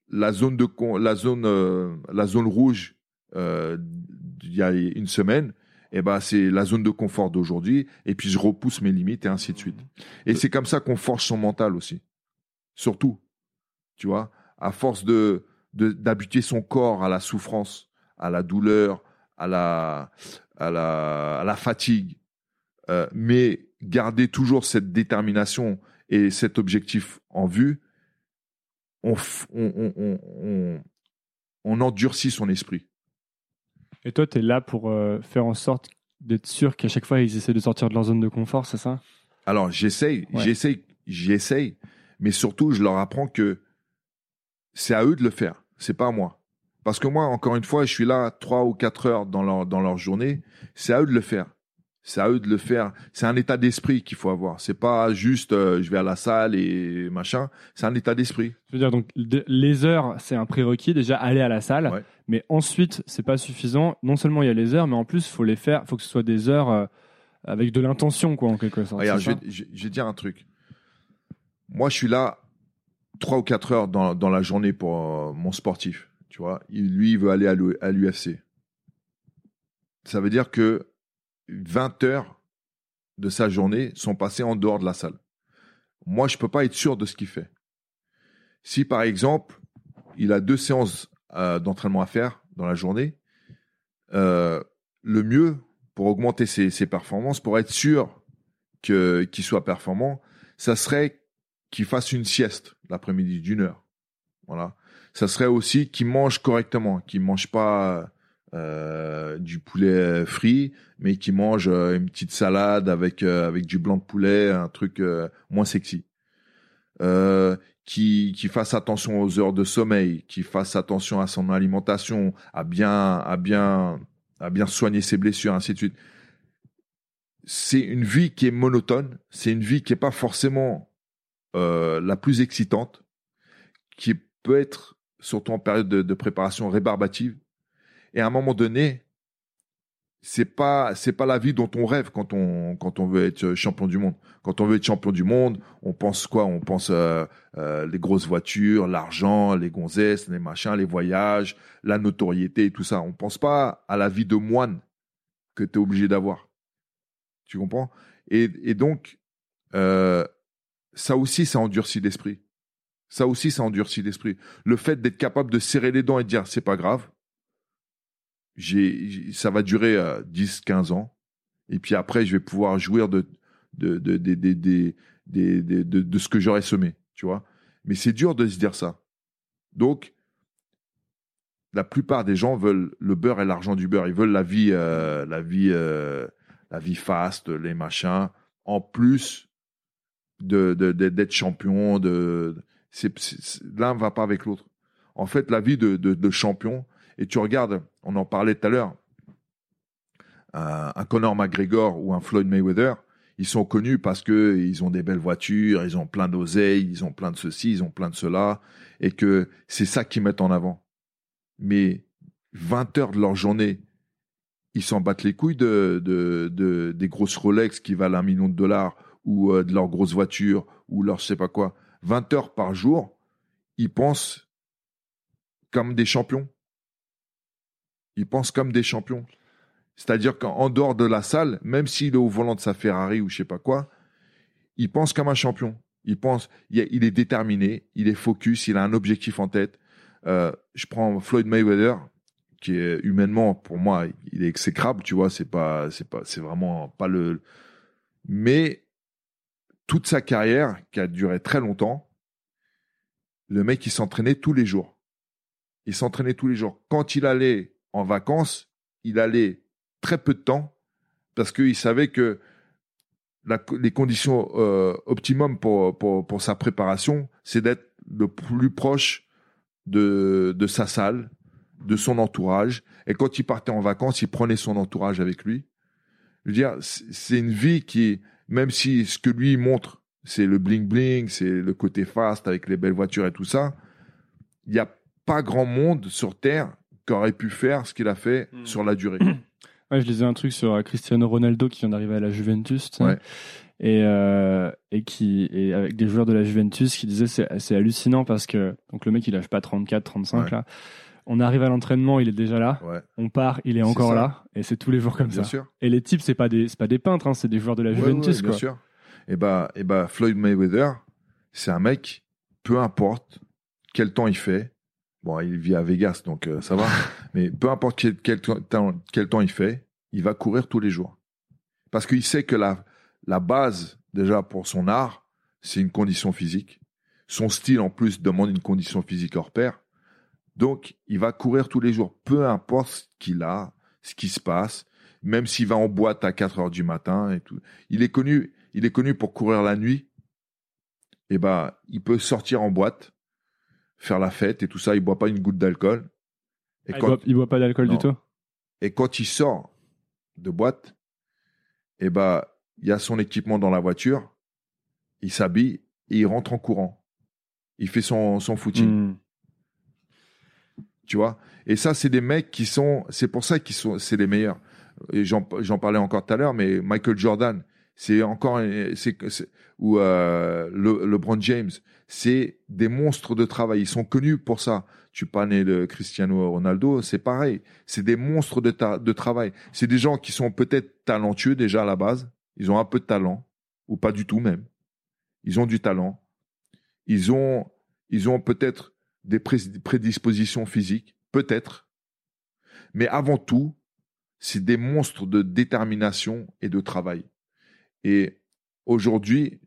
la zone de la zone la zone rouge il y a une semaine, eh ben c'est la zone de confort d'aujourd'hui et puis je repousse mes limites et ainsi de suite. Et c'est comme ça qu'on forge son mental aussi. Surtout, tu vois, à force de d'habituer son corps à la souffrance, à la douleur, à la à la, à la fatigue, euh, mais garder toujours cette détermination et cet objectif en vue, on, on, on, on endurcit son esprit. Et toi, tu es là pour euh, faire en sorte d'être sûr qu'à chaque fois, ils essaient de sortir de leur zone de confort, c'est ça? Alors, j'essaye, j'essaye, j'essaye, mais surtout, je leur apprends que c'est à eux de le faire, c'est pas à moi. Parce que moi, encore une fois, je suis là trois ou quatre heures dans leur, dans leur journée, c'est à eux de le faire. C'est à eux de le faire. C'est un état d'esprit qu'il faut avoir. C'est pas juste euh, je vais à la salle et machin. C'est un état d'esprit. Je veux dire donc les heures, c'est un prérequis déjà aller à la salle. Mais ensuite, c'est pas suffisant. Non seulement il y a les heures, mais en plus faut les faire. Faut que ce soit des heures euh, avec de l'intention quoi en quelque sorte. Regarde, je, vais, dire un truc. Moi, je suis là trois ou quatre heures dans, dans la journée pour euh, mon sportif. Tu vois, lui, il veut aller à l'UFC. Ça veut dire que 20 heures de sa journée sont passées en dehors de la salle. Moi, je ne peux pas être sûr de ce qu'il fait. Si, par exemple, il a deux séances euh, d'entraînement à faire dans la journée, euh, le mieux pour augmenter ses, performances, pour être sûr qu'il soit performant, ça serait qu'il fasse une sieste l'après-midi d'une heure. Voilà. Ça serait aussi qu'il mange correctement, qu'il mange pas euh, du poulet frit, mais qui mange euh, une petite salade avec euh, avec du blanc de poulet, un truc moins sexy. qui qui fasse attention aux heures de sommeil, qui fasse attention à son alimentation, à bien à bien à bien soigner ses blessures, ainsi de suite. C'est une vie qui est monotone, c'est une vie qui est pas forcément la plus excitante, qui peut être surtout en période de, de préparation rébarbative et à un moment donné, c'est pas c'est pas la vie dont on rêve quand on quand on veut être champion du monde. Quand on veut être champion du monde, on pense quoi? On pense euh, euh, les grosses voitures, l'argent, les gonzesses, les machins, les voyages, la notoriété et tout ça. On pense pas à la vie de moine que tu es obligé d'avoir. Tu comprends? Et, et, donc euh, ça aussi ça endurcit l'esprit. Ça aussi ça endurcit l'esprit. Le fait d'être capable de serrer les dents et de dire c'est pas grave ça va durer 10, euh, 15 ans. Et puis après, je vais pouvoir jouir de, de, ce que j'aurais semé, tu vois. Mais c'est dur de se dire ça. Donc, la plupart des gens veulent le beurre et l'argent du beurre. Ils veulent la vie, euh, la vie, euh, la vie fast, les machins, en plus de, d'être champion. De, l'un ne va pas avec l'autre. En fait, la vie de champion, et tu regardes, on en parlait tout à l'heure, un, Conor McGregor ou un Floyd Mayweather, ils sont connus parce que ils ont des belles voitures, ils ont plein d'oseilles, ils ont plein de ceci, ils ont plein de cela, et que c'est ça qu'ils mettent en avant. Mais 20 heures de leur journée, ils s'en battent les couilles de, de, des grosses Rolex qui valent un million de dollars ou euh, de leurs grosses voitures ou leur je sais pas quoi. 20 heures par jour, ils pensent comme des champions. Ils pensent comme des champions. C'est-à-dire qu'en dehors de la salle, même s'il est au volant de sa Ferrari ou je sais pas quoi, il pense comme un champion. Il pense, il est déterminé, il est focus, il a un objectif en tête. Euh, je prends Floyd Mayweather, qui est humainement, pour moi, il est exécrable, tu vois, c'est pas, c'est pas, c'est vraiment pas le. Mais toute sa carrière, qui a duré très longtemps, le mec, il s'entraînait tous les jours. Il s'entraînait tous les jours. Quand il allait en vacances, il allait très peu de temps parce qu'il savait que les conditions euh, optimum pour, pour, sa préparation, c'est d'être le plus proche de, de sa salle, de son entourage. Et quand il partait en vacances, il prenait son entourage avec lui. Je veux dire, c'est une vie qui, même si ce que lui montre, c'est le bling bling, c'est le côté fast avec les belles voitures et tout ça, il n'y a pas grand monde sur Terre qui aurait pu faire ce qu'il a fait hmm. sur la durée. Ouais, je lisais un truc sur euh, Cristiano Ronaldo qui vient d'arriver à la Juventus. Et, euh, et qui et avec des joueurs de la Juventus qui disaient c'est, c'est hallucinant parce que donc le mec il lâche pas 34 35 là on arrive à l'entraînement, il est déjà là. On part, il est encore là. Et c'est tous les jours comme ça. Et les types, c'est pas des, pas des peintres, hein, c'est des joueurs de la Juventus. bien sûr. Et bah, et bah, Floyd Mayweather, c'est un mec, peu importe quel temps il fait. Bon, il vit à Vegas, donc euh, ça va. mais peu importe quel, quel, temps, quel temps il fait, il va courir tous les jours. Parce qu'il sait que la, la base, déjà, pour son art, c'est une condition physique. Son style, en plus, demande une condition physique hors pair. Donc, il va courir tous les jours, peu importe ce qu'il a, ce qui se passe, même s'il va en boîte à 4 heures du matin et tout. Il est connu, il est connu pour courir la nuit. Et eh ben, il peut sortir en boîte, faire la fête et tout ça. Il boit pas une goutte d'alcool. Et ah, quand, il, boit, boit pas d'alcool du tout. Et quand il sort de boîte, et eh ben, il y a son équipement dans la voiture. Il s'habille et il rentre en courant. Il fait son, son footing. Hmm tu vois? Et ça, c'est des mecs qui sont, c'est pour ça qu'ils sont, c'est les meilleurs. J'en, parlais encore tout à l'heure, mais Michael Jordan, c'est encore, c'est, ou euh, le, LeBron James, c'est des monstres de travail. Ils sont connus pour ça. Tu parlais de Cristiano Ronaldo, c'est pareil. C'est des monstres de, de travail. C'est des gens qui sont peut-être talentueux déjà à la base. Ils ont un peu de talent, ou pas du tout même. Ils ont du talent. Ils ont, ils ont peut-être des prédispositions physiques, peut-être, mais avant tout, c'est des monstres de détermination et de travail. Et aujourd'hui,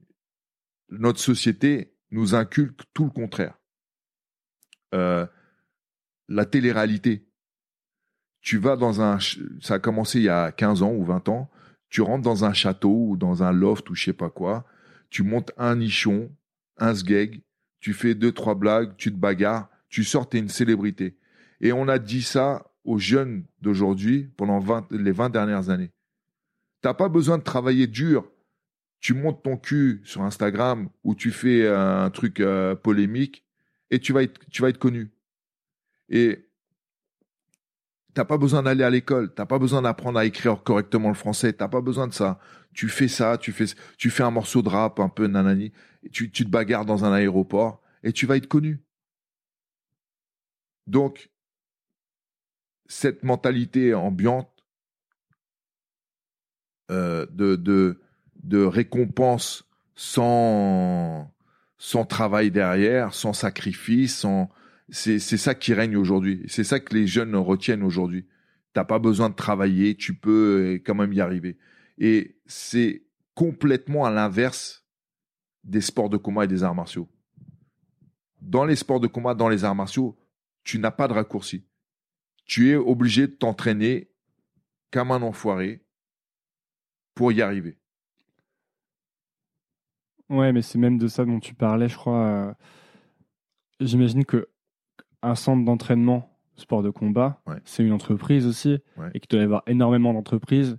notre société nous inculque tout le contraire. Euh, la télé-réalité. Tu vas dans un... Ça a commencé il y a 15 ans ou 20 ans. Tu rentres dans un château ou dans un loft ou je sais pas quoi. Tu montes un nichon, un sgeg, tu fais deux, trois blagues, tu te bagarres, tu sors, t'es une célébrité. Et on a dit ça aux jeunes d'aujourd'hui pendant les 20 dernières années. T'as pas besoin de travailler dur. Tu montes ton cul sur Instagram ou tu fais un truc euh, polémique et tu vas être, tu vas être connu. Et t'as pas besoin d'aller à l'école, t'as pas besoin d'apprendre à écrire correctement le français, t'as pas besoin de ça. Tu fais ça, tu fais, tu fais un morceau de rap un peu nanani, tu, tu te bagarres dans un aéroport et tu vas être connu. Donc, cette mentalité ambiante euh, de, de, récompense sans, sans travail derrière, sans sacrifice, sans, c'est, c'est ça qui règne aujourd'hui. C'est ça que les jeunes retiennent aujourd'hui. T'as pas besoin de travailler, tu peux quand même y arriver. Et c'est complètement à l'inverse des sports de combat et des arts martiaux. Dans les sports de combat, dans les arts martiaux, tu n'as pas de raccourci. Tu es obligé de t'entraîner comme un enfoiré pour y arriver. Ouais, mais c'est même de ça dont tu parlais, je crois. Euh, j'imagine que un centre d'entraînement sport de combat, c'est une entreprise aussi, et qu'il doit y avoir énormément d'entreprises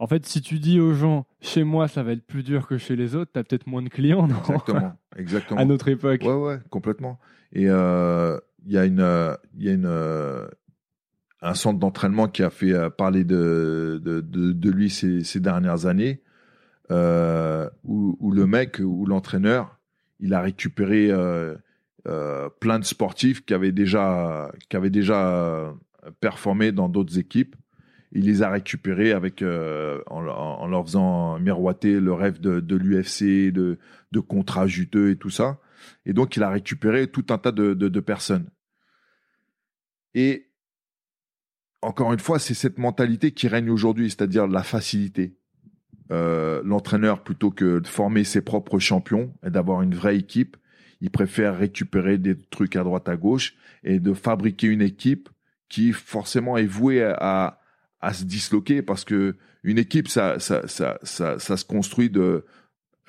en fait, si tu dis aux gens, chez moi, ça va être plus dur que chez les autres, tu as peut-être moins de clients, non? Exactement, exactement. à notre époque. Ouais, ouais, complètement. Et euh, il y a une, il y a une, euh, un centre d'entraînement qui a fait euh, parler de, de, de, lui ces, ces, dernières années, où, où, le mec, ou l'entraîneur, il a récupéré plein de sportifs qui avaient déjà, qui avaient déjà performé dans d'autres équipes il les a récupérés avec, euh, en, leur faisant miroiter le rêve de, de l'UFC, de, de contrats juteux et tout ça. Et donc, il a récupéré tout un tas de, de, de personnes. Et encore une fois, c'est cette mentalité qui règne aujourd'hui, c'est-à-dire la facilité. Euh, L'entraîneur, plutôt que de former ses propres champions et d'avoir une vraie équipe, il préfère récupérer des trucs à droite à gauche et de fabriquer une équipe qui forcément est vouée à, à se disloquer parce que une équipe, ça, ça, ça, ça, ça se construit de,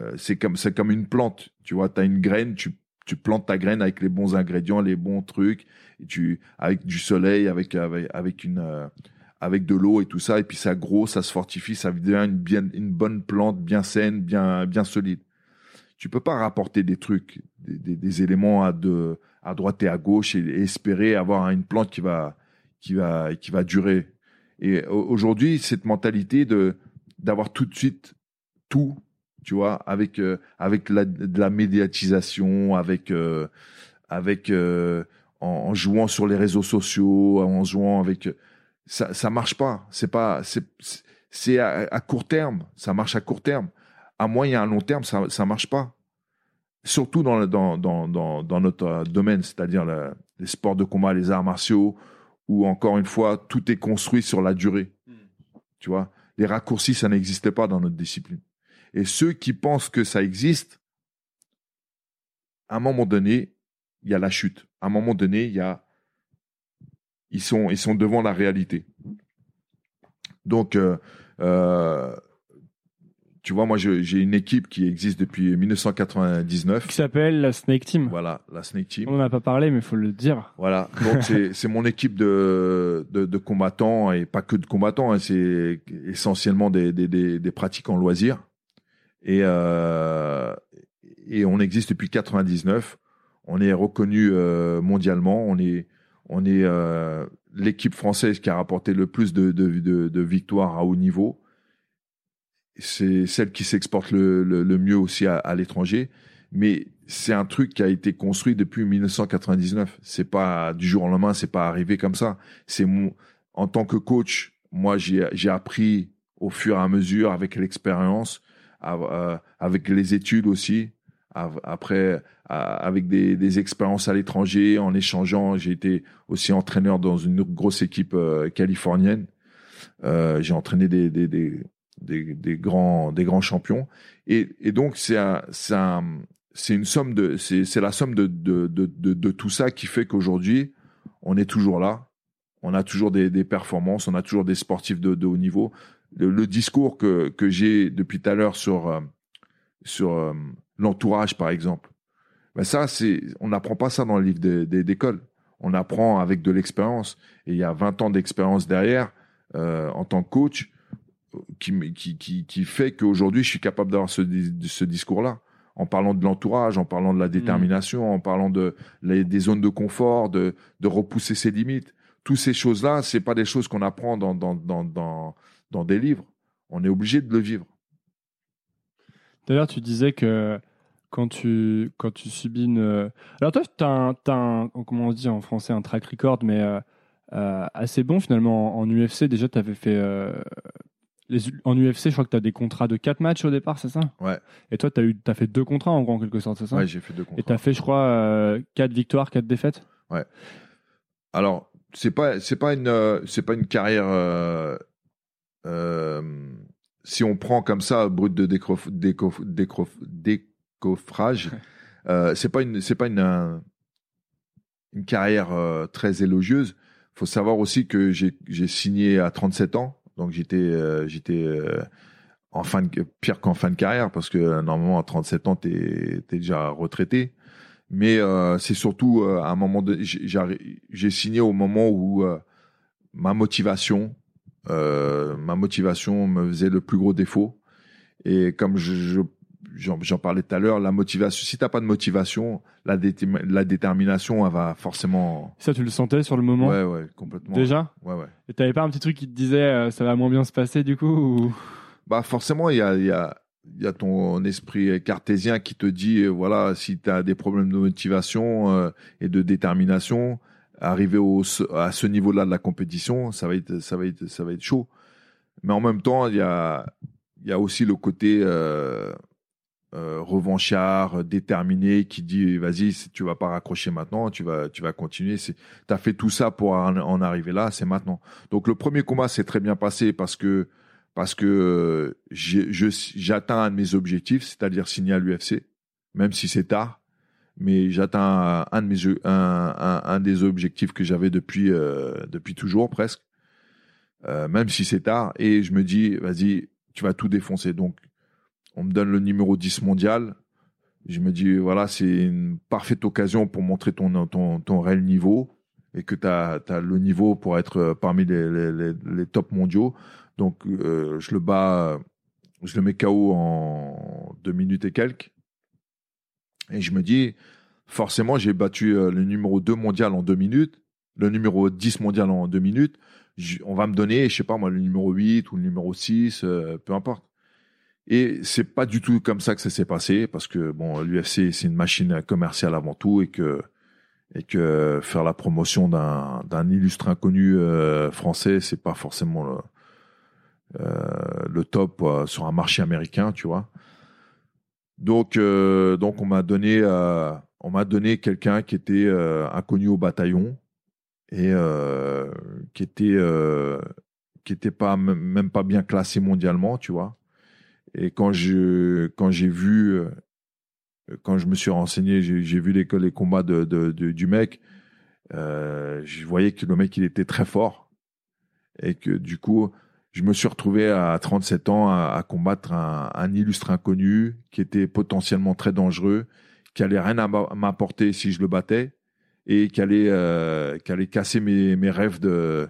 euh, c'est comme, c'est comme une plante. Tu vois, tu as une graine, tu, tu plantes ta graine avec les bons ingrédients, les bons trucs, avec du soleil, avec, avec, avec une, euh, avec de l'eau et tout ça, et puis ça gros, ça se fortifie, ça devient une, bien, une bonne plante, bien saine, bien, bien solide. Tu peux pas rapporter des trucs, des, des, éléments à, de, à droite et à gauche et, espérer avoir une plante qui va, qui va, qui va durer. Et aujourd'hui, cette mentalité de d'avoir tout de suite tout, tu vois, avec euh, avec la, de la médiatisation, avec euh, avec en, en, jouant sur les réseaux sociaux, en jouant avec ça ça marche pas. C'est pas c'est à, à, court terme, ça marche à court terme. À moyen à long terme, ça ça marche pas. Surtout dans dans dans dans, dans notre domaine, c'est-à-dire les sports de combat, les arts martiaux, où encore une fois tout est construit sur la durée. Mm. Tu vois, les raccourcis ça n'existait pas dans notre discipline. Et ceux qui pensent que ça existe, à un moment donné, il y a la chute. À un moment donné, il y a ils sont ils sont devant la réalité. Donc euh, euh, tu vois, moi, j'ai une équipe qui existe depuis 1999. Qui s'appelle la Snake Team. Voilà, la Snake Team. On n'en a pas parlé, mais il faut le dire. Voilà, donc c'est mon équipe de, de, de, combattants, et pas que de combattants, hein, c'est essentiellement des, des, des, des, pratiquants loisirs. Et, euh, et on existe depuis 99. On est reconnu euh, mondialement. On est, on est euh, l'équipe française qui a rapporté le plus de, de, victoires à haut niveau c'est celle qui s'exporte le, le, mieux aussi à, l'étranger. Mais c'est un truc qui a été construit depuis 1999. C'est pas du jour au lendemain, c'est pas arrivé comme ça. C'est en tant que coach, moi j'ai appris au fur et à mesure avec l'expérience, euh, avec les études aussi. Après, avec des, expériences à l'étranger, en échangeant, j'ai été aussi entraîneur dans une grosse équipe euh, californienne. Euh, j'ai entraîné des, des, des, grands des grands champions. Et, donc c'est un, un, une somme de c'est la somme de de, de tout ça qui fait qu'aujourd'hui on est toujours là. On a toujours des, performances on a toujours des sportifs de, haut niveau. Le, le, discours que que j'ai depuis tout à l'heure sur euh, sur l'entourage par exemple ben ça c'est on n'apprend pas ça dans le livre d'école on apprend avec de l'expérience et il y a 20 ans d'expérience derrière euh, en tant que coach qui, qui, qui, qui fait qu'aujourd'hui, je suis capable d'avoir ce, ce discours-là. En parlant de l'entourage, en parlant de la détermination, mmh. en parlant de les, des zones de confort, de, de repousser ses limites. Toutes ces choses-là, c'est pas des choses qu'on apprend dans, dans, dans, dans, dans des livres. On est obligé de le vivre. D'ailleurs, tu disais que quand tu, quand tu subis une. Alors, toi, tu as, un, as un, comment on dit en français, un track record, mais euh, euh, assez bon finalement. En, en UFC, déjà, tu avais fait euh, en UFC, je crois que tu as des contrats de 4 matchs au départ, c'est ça? Ouais. Et toi, tu as, as, fait deux contrats en, en quelque sorte, c'est ça? Ouais, j'ai fait deux contrats. Et tu as fait, je crois, euh, 4 victoires, 4 défaites? Ouais. Alors, c'est pas, c'est pas, une, euh, c'est pas une carrière. Euh, euh, si on prend comme ça, brut de décoffrage, euh, c'est pas une, c'est pas une, une carrière euh, très élogieuse. faut savoir aussi que j'ai signé à 37 ans. Donc j'étais euh, j'étais en fin de pire qu'en fin de carrière parce que normalement à 37 ans tu es, déjà retraité. Mais c'est surtout à un moment de j'ai signé au moment où ma motivation ma motivation me faisait le plus gros défaut et comme je, je j'en parlais tout à l'heure, la motivation. Si t'as pas de motivation, la, dé la détermination, elle va forcément. Ça, tu le sentais sur le moment. Ouais, ouais, complètement. Déjà. Ouais, ouais. Et t'avais pas un petit truc qui te disait euh, ça va moins bien se passer du coup ou... Bah forcément, il y a, il y a, il y a ton esprit cartésien qui te dit, euh, voilà, si tu as des problèmes de motivation euh, et de détermination, arriver au, à ce niveau-là de la compétition, ça va être, ça va être, ça va être chaud. Mais en même temps, il y a, il y a aussi le côté euh, euh, revanchard, déterminé, qui dit vas-y, tu vas pas raccrocher maintenant, tu vas, tu vas continuer. Tu as fait tout ça pour en, arriver là, c'est maintenant. Donc le premier combat s'est très bien passé parce que parce que j'atteins un de mes objectifs, c'est-à-dire signer à l'UFC, même si c'est tard. Mais j'atteins un, de mes un, un, des objectifs que j'avais depuis euh, depuis toujours presque, euh, même si c'est tard. Et je me dis vas-y, tu vas tout défoncer. Donc on me donne le numéro 10 mondial. Je me dis, voilà, c'est une parfaite occasion pour montrer ton, ton, ton réel niveau et que tu as, le niveau pour être euh, parmi les, les, mondiaux. Donc, euh, je le bats, je le mets KO en deux minutes et quelques. Et je me dis, forcément, j'ai battu euh, le numéro 2 mondial en deux minutes, le numéro 10 mondial en deux minutes. on va me donner, je sais pas moi, le numéro 8 ou le numéro 6, peu importe. Et c'est pas du tout comme ça que ça s'est passé parce que bon, l'UFC c'est une machine commerciale avant tout et que et que faire la promotion d'un d'un illustre inconnu euh, français c'est pas forcément le, euh, top euh, sur un marché américain, tu vois. Donc euh, donc on m'a donné on m'a donné quelqu'un qui était inconnu au bataillon et qui était qui était pas même pas bien classé mondialement, tu vois et quand je quand j'ai vu euh, quand je me suis renseigné, j'ai vu les, les combats de, du mec. Euh, je voyais que le mec il était très fort et que du coup je me suis retrouvé à 37 ans à, combattre un, illustre inconnu qui était potentiellement très dangereux, qui allait rien m'apporter si je le battais et qui allait euh, qui allait casser mes, mes rêves de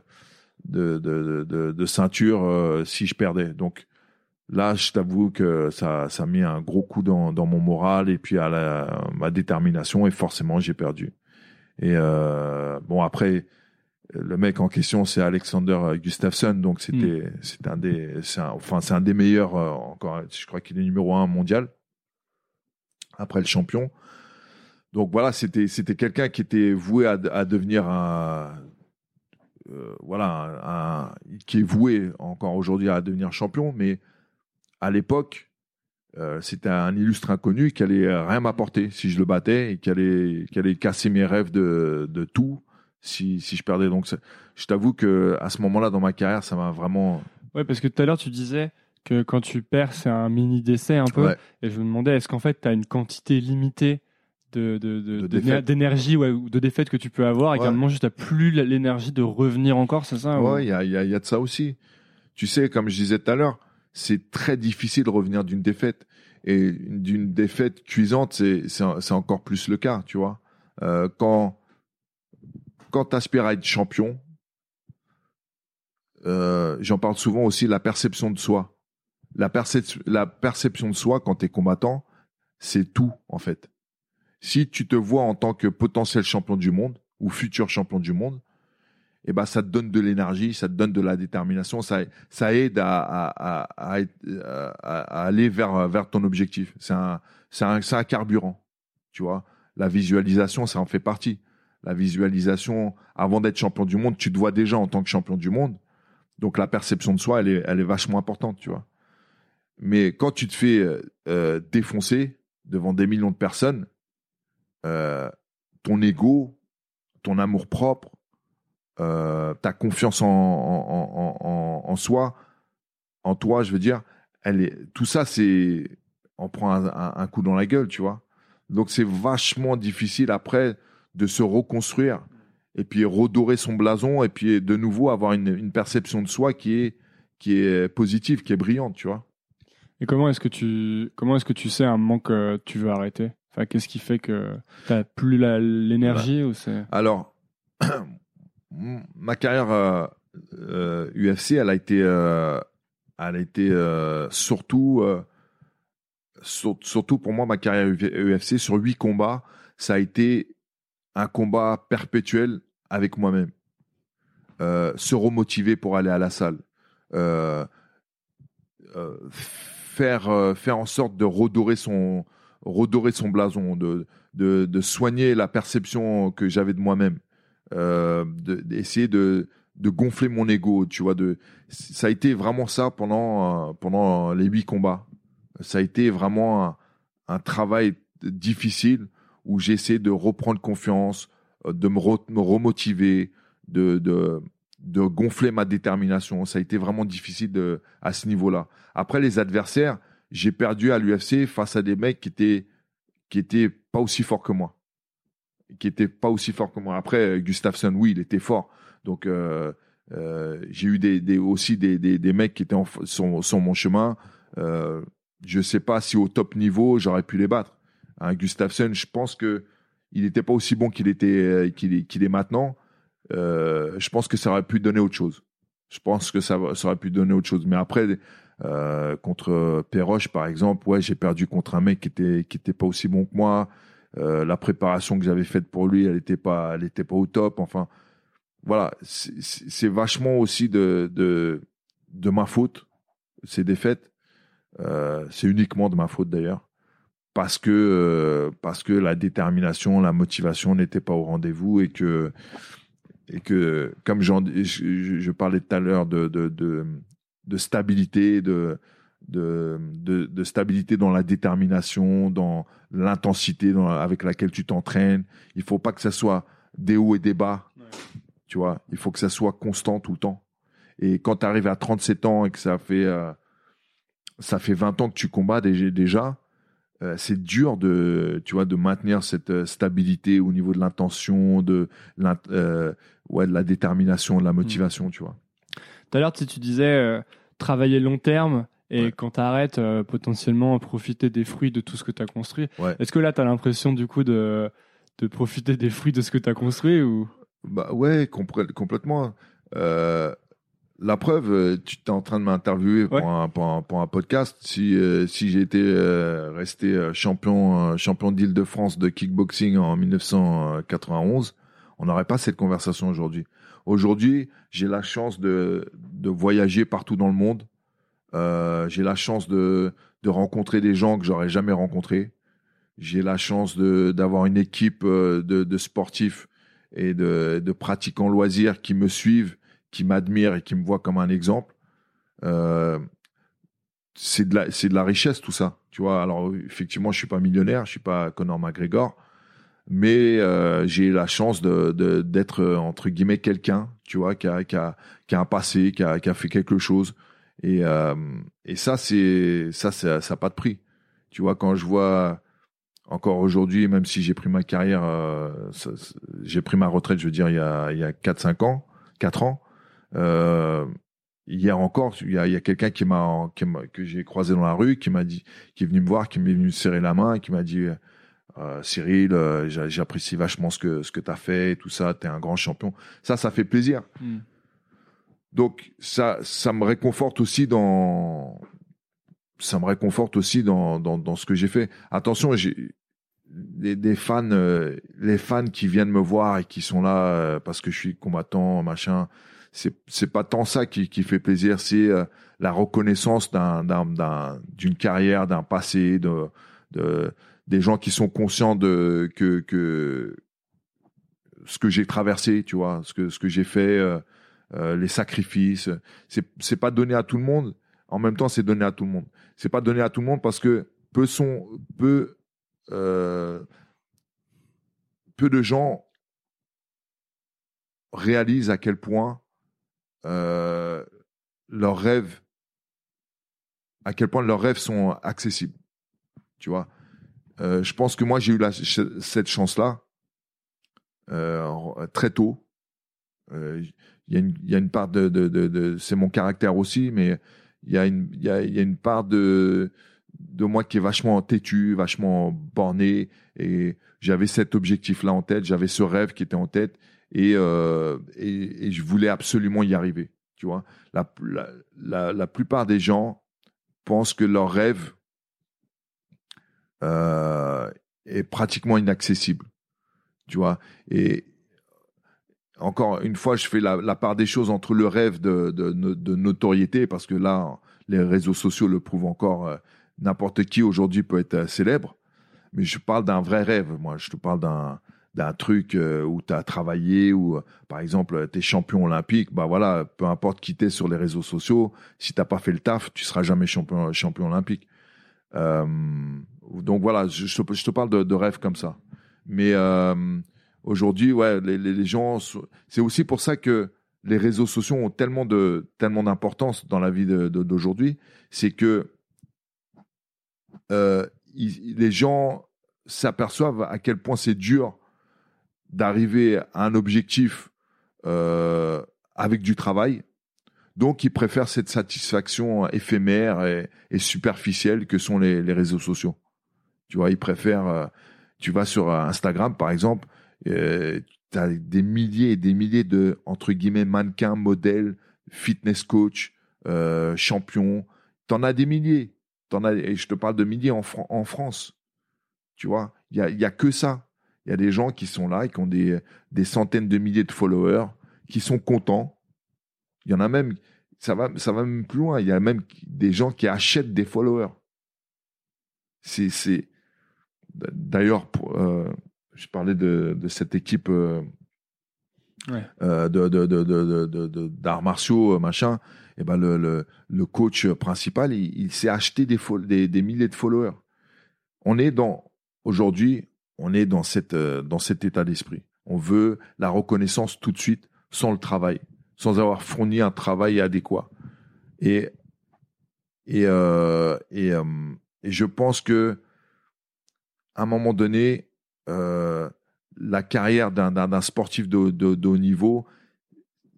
de, de, ceinture si je perdais. Donc Là, je t'avoue que ça, ça a mis un gros coup dans, dans mon moral et puis à la, ma détermination et forcément j'ai perdu. Et euh, bon après, le mec en question c'est Alexander Gustafsson, donc c'était mm. c'est un des, un, enfin c'est un des meilleurs euh, encore. Je crois qu'il est numéro un mondial après le champion. Donc voilà, c'était c'était quelqu'un qui était voué à, à devenir un euh, voilà un, qui est voué encore aujourd'hui à devenir champion, mais à l'époque, euh, c'était un illustre inconnu qui allait rien m'apporter si je le battais et qui allait, qui allait casser mes rêves de, de tout si, si je perdais. Donc, je t'avoue que à ce moment-là dans ma carrière, ça m'a vraiment. Ouais, parce que tout à l'heure, tu disais que quand tu perds, c'est un mini décès un peu. Et je me demandais, est-ce qu'en fait, tu as une quantité limitée de, de, d'énergie ouais, ou de défaites que tu peux avoir et qu'à un moment, juste, tu plus l'énergie de revenir encore, c'est ça Ouais, il y, a, y, a, y a de ça aussi. Tu sais, comme je disais tout à l'heure, c'est très difficile de revenir d'une défaite. Et d'une défaite cuisante, c'est encore plus le cas, tu vois. Euh, quand quand tu aspires à être champion, euh, j'en parle souvent aussi, la perception de soi. La, la perception de soi quand tu es combattant, c'est tout, en fait. Si tu te vois en tant que potentiel champion du monde ou futur champion du monde, eh ben, ça te donne de l'énergie, ça te donne de la détermination, ça, ça aide à, aller vers, vers ton objectif. C'est un, un, un carburant, tu vois. La visualisation, ça en fait partie. La visualisation, avant d'être champion du monde, tu te vois déjà en tant que champion du monde. Donc la perception de soi, elle est, elle est vachement importante, tu vois. Mais quand tu te fais euh, défoncer devant des millions de personnes, euh, ton ego, ton amour propre, euh, ta confiance en, en, en, en, soi, en toi, je veux dire, elle est, tout ça, c'est, on prend un, un, coup dans la gueule, tu vois. Donc c'est vachement difficile après de se reconstruire et puis redorer son blason et puis de nouveau avoir une, une perception de soi qui est, qui est positive, qui est brillante, tu vois. Et comment est-ce que tu comment est-ce que tu sais un moment que tu veux arrêter? Enfin, qu'est-ce qui fait que tu n'as plus l'énergie ou c'est Alors, ma carrière euh, euh, UFC, elle a été, euh, elle a été surtout, surtout pour moi, ma carrière UFC sur huit combats, ça a été un combat perpétuel avec moi-même. se remotiver pour aller à la salle. faire, faire en sorte de redorer son, redorer son blason, de, de soigner la perception que j'avais de moi-même euh, d'essayer de, de gonfler mon ego, tu vois. De, ça a été vraiment ça pendant, euh, pendant les huit combats. Ça a été vraiment un, un travail difficile où j'ai essayé de reprendre confiance, euh, de me, me remotiver, de, de, de, gonfler ma détermination. Ça a été vraiment difficile à ce niveau-là. Après, les adversaires, j'ai perdu à l'UFC face à des mecs qui étaient, qui étaient pas aussi forts que moi. Qui étaient pas aussi forts que moi. Après, Gustafsson, oui, il était fort. Donc, euh, euh, j'ai eu aussi des, mecs qui étaient en, sur, mon chemin. Euh, je sais pas si au top niveau, j'aurais pu les battre. Hein, Gustafsson, je pense que il n'était pas aussi bon qu'il était est, maintenant. Euh, je pense que ça aurait pu donner autre chose. Je pense que ça, aurait pu donner autre chose. Mais après, euh, contre Perroche, par exemple, ouais, j'ai perdu contre un mec qui était qui était pas aussi bon que moi. Euh, la préparation que j'avais faite pour lui, elle était pas, elle était pas au top. Enfin, voilà, c'est vachement aussi de, ma faute ces défaites. Euh, c'est uniquement de ma faute d'ailleurs parce que euh, parce que la détermination, la motivation n'étaient pas au rendez-vous et que et que comme je, je, parlais tout à l'heure de, de, de stabilité, de, de, de, stabilité dans la détermination, dans l'intensité avec laquelle tu t'entraînes. Il faut pas que ça soit des hauts et des bas. Tu vois, il faut que ça soit constant tout le temps. Et quand tu arrives à 37 ans et que ça fait euh, ça fait 20 ans que tu combats déjà, euh, c'est dur de, tu vois, de maintenir cette euh, stabilité au niveau de l'intention, de, euh, ouais, de la détermination, de la motivation, mm. tu vois. Tout à l'heure, tu, disais travailler long terme et quand tu arrêtes, potentiellement profiter des fruits de tout ce que tu as construit. Est-ce que là, tu as l'impression du coup de, de profiter des fruits de ce que tu as construit ou? Bah ouais, complètement. La preuve, euh, tu es en train de m'interviewer pour, un, pour, un, podcast. Si, euh, si j'étais euh, resté champion, champion d'Île-de-France de kickboxing en 1991, on n'aurait pas cette conversation aujourd'hui. Aujourd'hui, j'ai la chance de, de voyager partout dans le monde. J'ai la chance de, de rencontrer des gens que j'aurais jamais rencontrés. J'ai la chance d'avoir une équipe de, de sportifs et de, pratiquants loisirs qui me suivent qui m'admire et qui me voit comme un exemple, euh, c'est de de la richesse tout ça. Tu vois, alors effectivement, je suis pas millionnaire, je suis pas Conor McGregor, mais euh, j'ai la chance d'être entre guillemets quelqu'un, tu vois, qui a qui a qui a un passé, qui a qui a fait quelque chose. Et euh, et ça c'est ça ça n'a pas de prix. Tu vois, quand je vois encore aujourd'hui, même si j'ai pris ma carrière, euh, j'ai pris ma retraite, je veux dire, il y a, il y a 4-5 ans, 4 ans, euh, hier encore, il y a, quelqu'un qui m'a que j'ai croisé dans la rue, qui m'a dit, qui est venu me voir, qui m'est venu serrer la main, qui m'a dit, euh, Cyril, euh, j'apprécie vachement ce que ce que t'as fait, tout ça, t'es un grand champion. Ça, ça fait plaisir. Hmm. Donc ça, ça me réconforte aussi dans, ça me réconforte aussi dans dans, dans ce que j'ai fait. Attention, j'ai des, des, fans, euh, les fans qui viennent me voir et qui sont là parce que je suis combattant, machin c'est c'est pas tant ça qui, qui fait plaisir, c'est euh, la reconnaissance d'un d'un d'une carrière, d'un passé, de, de des gens qui sont conscients de que que ce que j'ai traversé, tu vois, ce que ce que j'ai fait, euh, les sacrifices, c'est c'est pas donné à tout le monde. En même temps, c'est donné à tout le monde. C'est pas donné à tout le monde parce que peu sont peu euh, peu de gens réalisent à quel point euh, leurs rêves, à quel point leurs rêves sont accessibles. Tu vois, je pense que moi j'ai eu la, cette chance-là euh, très tôt. Il y, a une, part de, c'est mon caractère aussi, mais il y a une, il y a, une part de de moi qui est vachement têtu, vachement borné, et j'avais cet objectif-là en tête, j'avais ce rêve qui était en tête, euh, et, et, je voulais absolument y arriver. Tu vois, la, la, la, plupart des gens pensent que leur rêve euh, est pratiquement inaccessible. Tu vois, et encore une fois, je fais la, part des choses entre le rêve de, notoriété, parce que là, les réseaux sociaux le prouvent encore. Euh, n'importe qui aujourd'hui peut être célèbre, mais je parle d'un vrai rêve. Moi, je te parle d'un truc euh, où tu as travaillé ou euh, par exemple tu es champion olympique, bah voilà, peu importe qui t'es sur les réseaux sociaux, si t'as pas fait le taf, tu seras jamais champion olympique. Euh, donc voilà, je, te parle de, de rêves comme ça. Mais aujourd'hui, ouais, les, gens, c'est aussi pour ça que les réseaux sociaux ont tellement de tellement d'importance dans la vie d'aujourd'hui, c'est que les gens s'aperçoivent à quel point c'est dur d'arriver à un objectif euh, avec du travail. Donc, ils préfèrent cette satisfaction éphémère et, superficielle que sont les, réseaux sociaux. Tu vois, ils préfèrent. Euh, tu vas sur Instagram, par exemple, euh, tu as des milliers et des milliers de entre guillemets mannequins, modèles, fitness coach, euh, champions. en as des milliers. En as, et je te parle de milliers en, France. Tu vois, il y a, que ça. Il y a des gens qui sont là et qui ont des, des centaines de milliers de followers, qui sont contents. Il y en a même, ça va, ça va même plus loin. Il y a même des gens qui achètent des followers. C'est, d'ailleurs, euh, je parlais de, de cette équipe euh, euh, de, d'arts martiaux, machin. Et eh ben le, le, le coach principal, il, il s'est acheté des, des, des milliers de followers. On est dans, aujourd'hui, on est dans, cette, euh, dans cet état d'esprit. On veut la reconnaissance tout de suite, sans le travail, sans avoir fourni un travail adéquat. Et, et, euh, et, euh, et je pense que à un moment donné, la carrière d'un sportif de, de, haut niveau,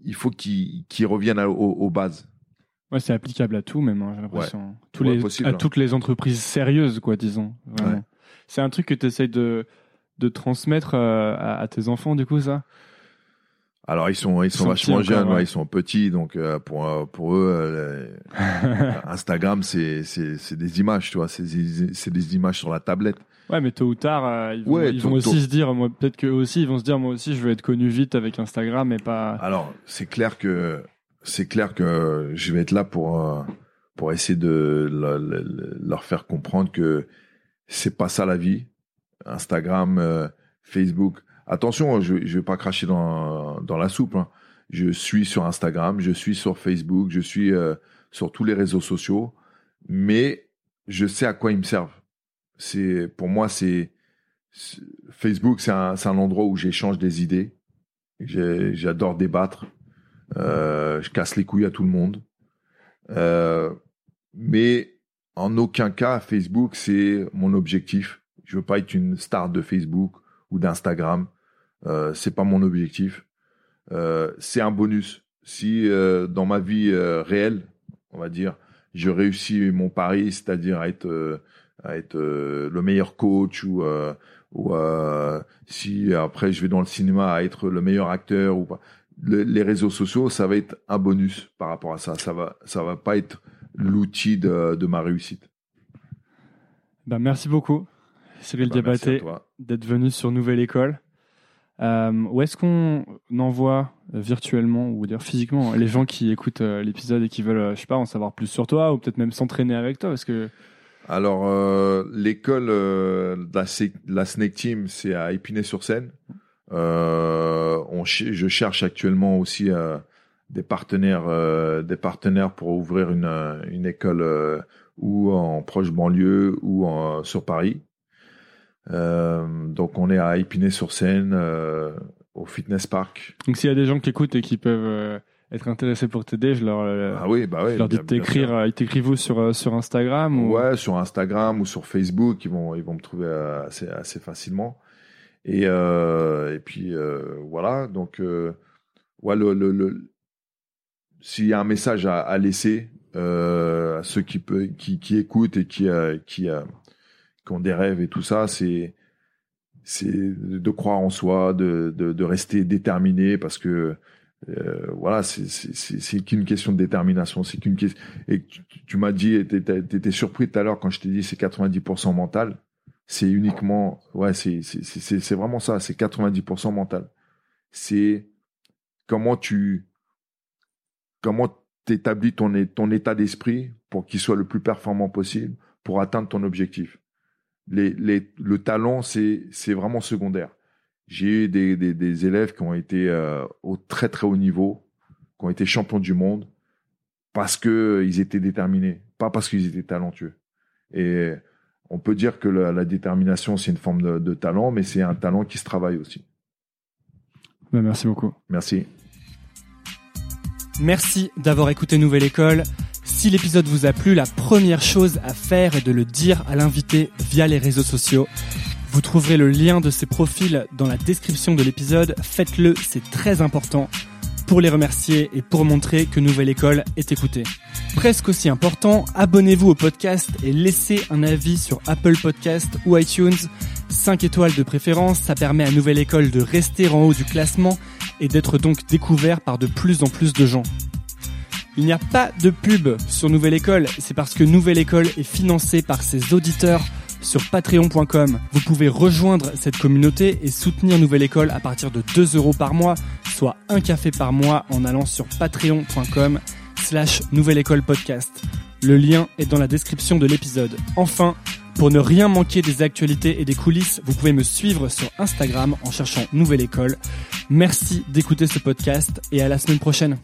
il faut qu'il revienne aux, bases. Ouais, c'est applicable à tout, même, hein, j'ai l'impression. à hein. toutes les entreprises sérieuses, quoi, disons. C'est un truc que tu essayes de, de transmettre euh, à, tes enfants, du coup, ça? Alors ils sont ils sont, vachement jeunes, ils sont petits, donc euh, pour euh, pour eux Instagram c'est c'est des images, tu vois, c'est c'est des images sur la tablette. Ouais, mais tôt ou tard ils vont, ils vont aussi se dire, moi peut-être que aussi ils vont se dire, moi aussi je veux être connu vite avec Instagram et pas. Alors c'est clair que c'est clair que je vais être là pour pour essayer de leur faire comprendre que c'est pas ça la vie. Instagram, euh, Facebook. Attention, je, je vais pas cracher dans, dans la soupe. Hein. Je suis sur Instagram, je suis sur Facebook, je suis euh, sur tous les réseaux sociaux, mais je sais à quoi ils me servent. C'est pour moi, c'est Facebook, c'est un, un endroit où j'échange des idées. J'adore débattre. Euh, je casse les couilles à tout le monde. Euh, mais en aucun cas, Facebook, c'est mon objectif. Je veux pas être une star de Facebook ou d'Instagram. Euh, c'est pas mon objectif. Euh, c'est un bonus. Si dans ma vie réelle, on va dire, je réussis mon pari, c'est-à-dire être à être le meilleur coach ou ou si après je vais dans le cinéma à être le meilleur acteur ou pas. les réseaux sociaux, ça va être un bonus par rapport à ça. Ça va ça va pas être l'outil de, ma réussite. Ben, merci beaucoup, Cyril ben, Diabaté, d'être venu sur Nouvelle École. Euh, où est-ce qu'on envoie euh, virtuellement ou dire physiquement les gens qui écoutent euh, l'épisode et qui veulent, je sais pas, en savoir plus sur toi ou peut-être même s'entraîner avec toi? Parce que alors l'école de la, la, Snake Team c'est à Épinay-sur-Seine. on je cherche actuellement aussi des partenaires, euh, des partenaires pour ouvrir une, euh, une école euh, ou en proche banlieue ou en, sur Paris. donc on est à Épinay-sur-Seine, au Fitness Park. Donc s'il y a des gens qui écoutent et qui peuvent être intéressés pour t'aider, je leur, ah oui, bah oui, je leur dis de t'écrire. Ils t'écrivent sur sur Instagram ou? Ouais, sur Instagram ou sur Facebook, ils vont ils vont me trouver assez assez facilement. Et et puis voilà, donc ouais le, le s'il y a un message à, à laisser euh, à ceux qui, peut, qui, qui écoutent et qui, euh, qui, euh, qui, ont des rêves et tout ça, c'est c'est de croire en soi, de, de, de rester déterminé parce que euh, voilà, c'est qu'une question de détermination. C'est qu'une question. Et tu, m'as dit, t'étais surpris tout à l'heure quand je t'ai dit c'est 90% mental. C'est uniquement, ouais, c'est c'est vraiment ça. C'est 90% mental. C'est comment tu comment tu établis ton, ton état d'esprit pour qu'il soit le plus performant possible pour atteindre ton objectif. Les, les, le talent, c'est vraiment secondaire. J'ai eu des, des, des, élèves qui ont été euh, au très très haut niveau, qui ont été champions du monde parce que ils étaient déterminés, pas parce qu'ils étaient talentueux. Et on peut dire que la, la détermination c'est une forme de, de talent, mais c'est un talent qui se travaille aussi. Ben, merci beaucoup. Merci. Merci d'avoir écouté Nouvelle École. Si l'épisode vous a plu, la première chose à faire est de le dire à l'invité via les réseaux sociaux. Vous trouverez le lien de ses profils dans la description de l'épisode. Faites-le, c'est très important pour les remercier et pour montrer que Nouvelle École est écoutée. Presque aussi important, abonnez-vous au podcast et laissez un avis sur Apple Podcast ou iTunes. 5 étoiles de préférence, ça permet à Nouvelle École de rester en haut du classement et d'être donc découvert par de plus en plus de gens. Il n'y a pas de pub sur Nouvelle École, c'est parce que Nouvelle École est financée par ses auditeurs sur patreon.com. Vous pouvez rejoindre cette communauté et soutenir Nouvelle École à partir de 2 euros par mois, soit un café par mois en allant sur patreon.com slash Nouvelle École Podcast. Le lien est dans la description de l'épisode. Enfin, pour ne rien manquer des actualités et des coulisses, vous pouvez me suivre sur Instagram en cherchant Nouvelle École. Merci d'écouter ce podcast et à la semaine prochaine.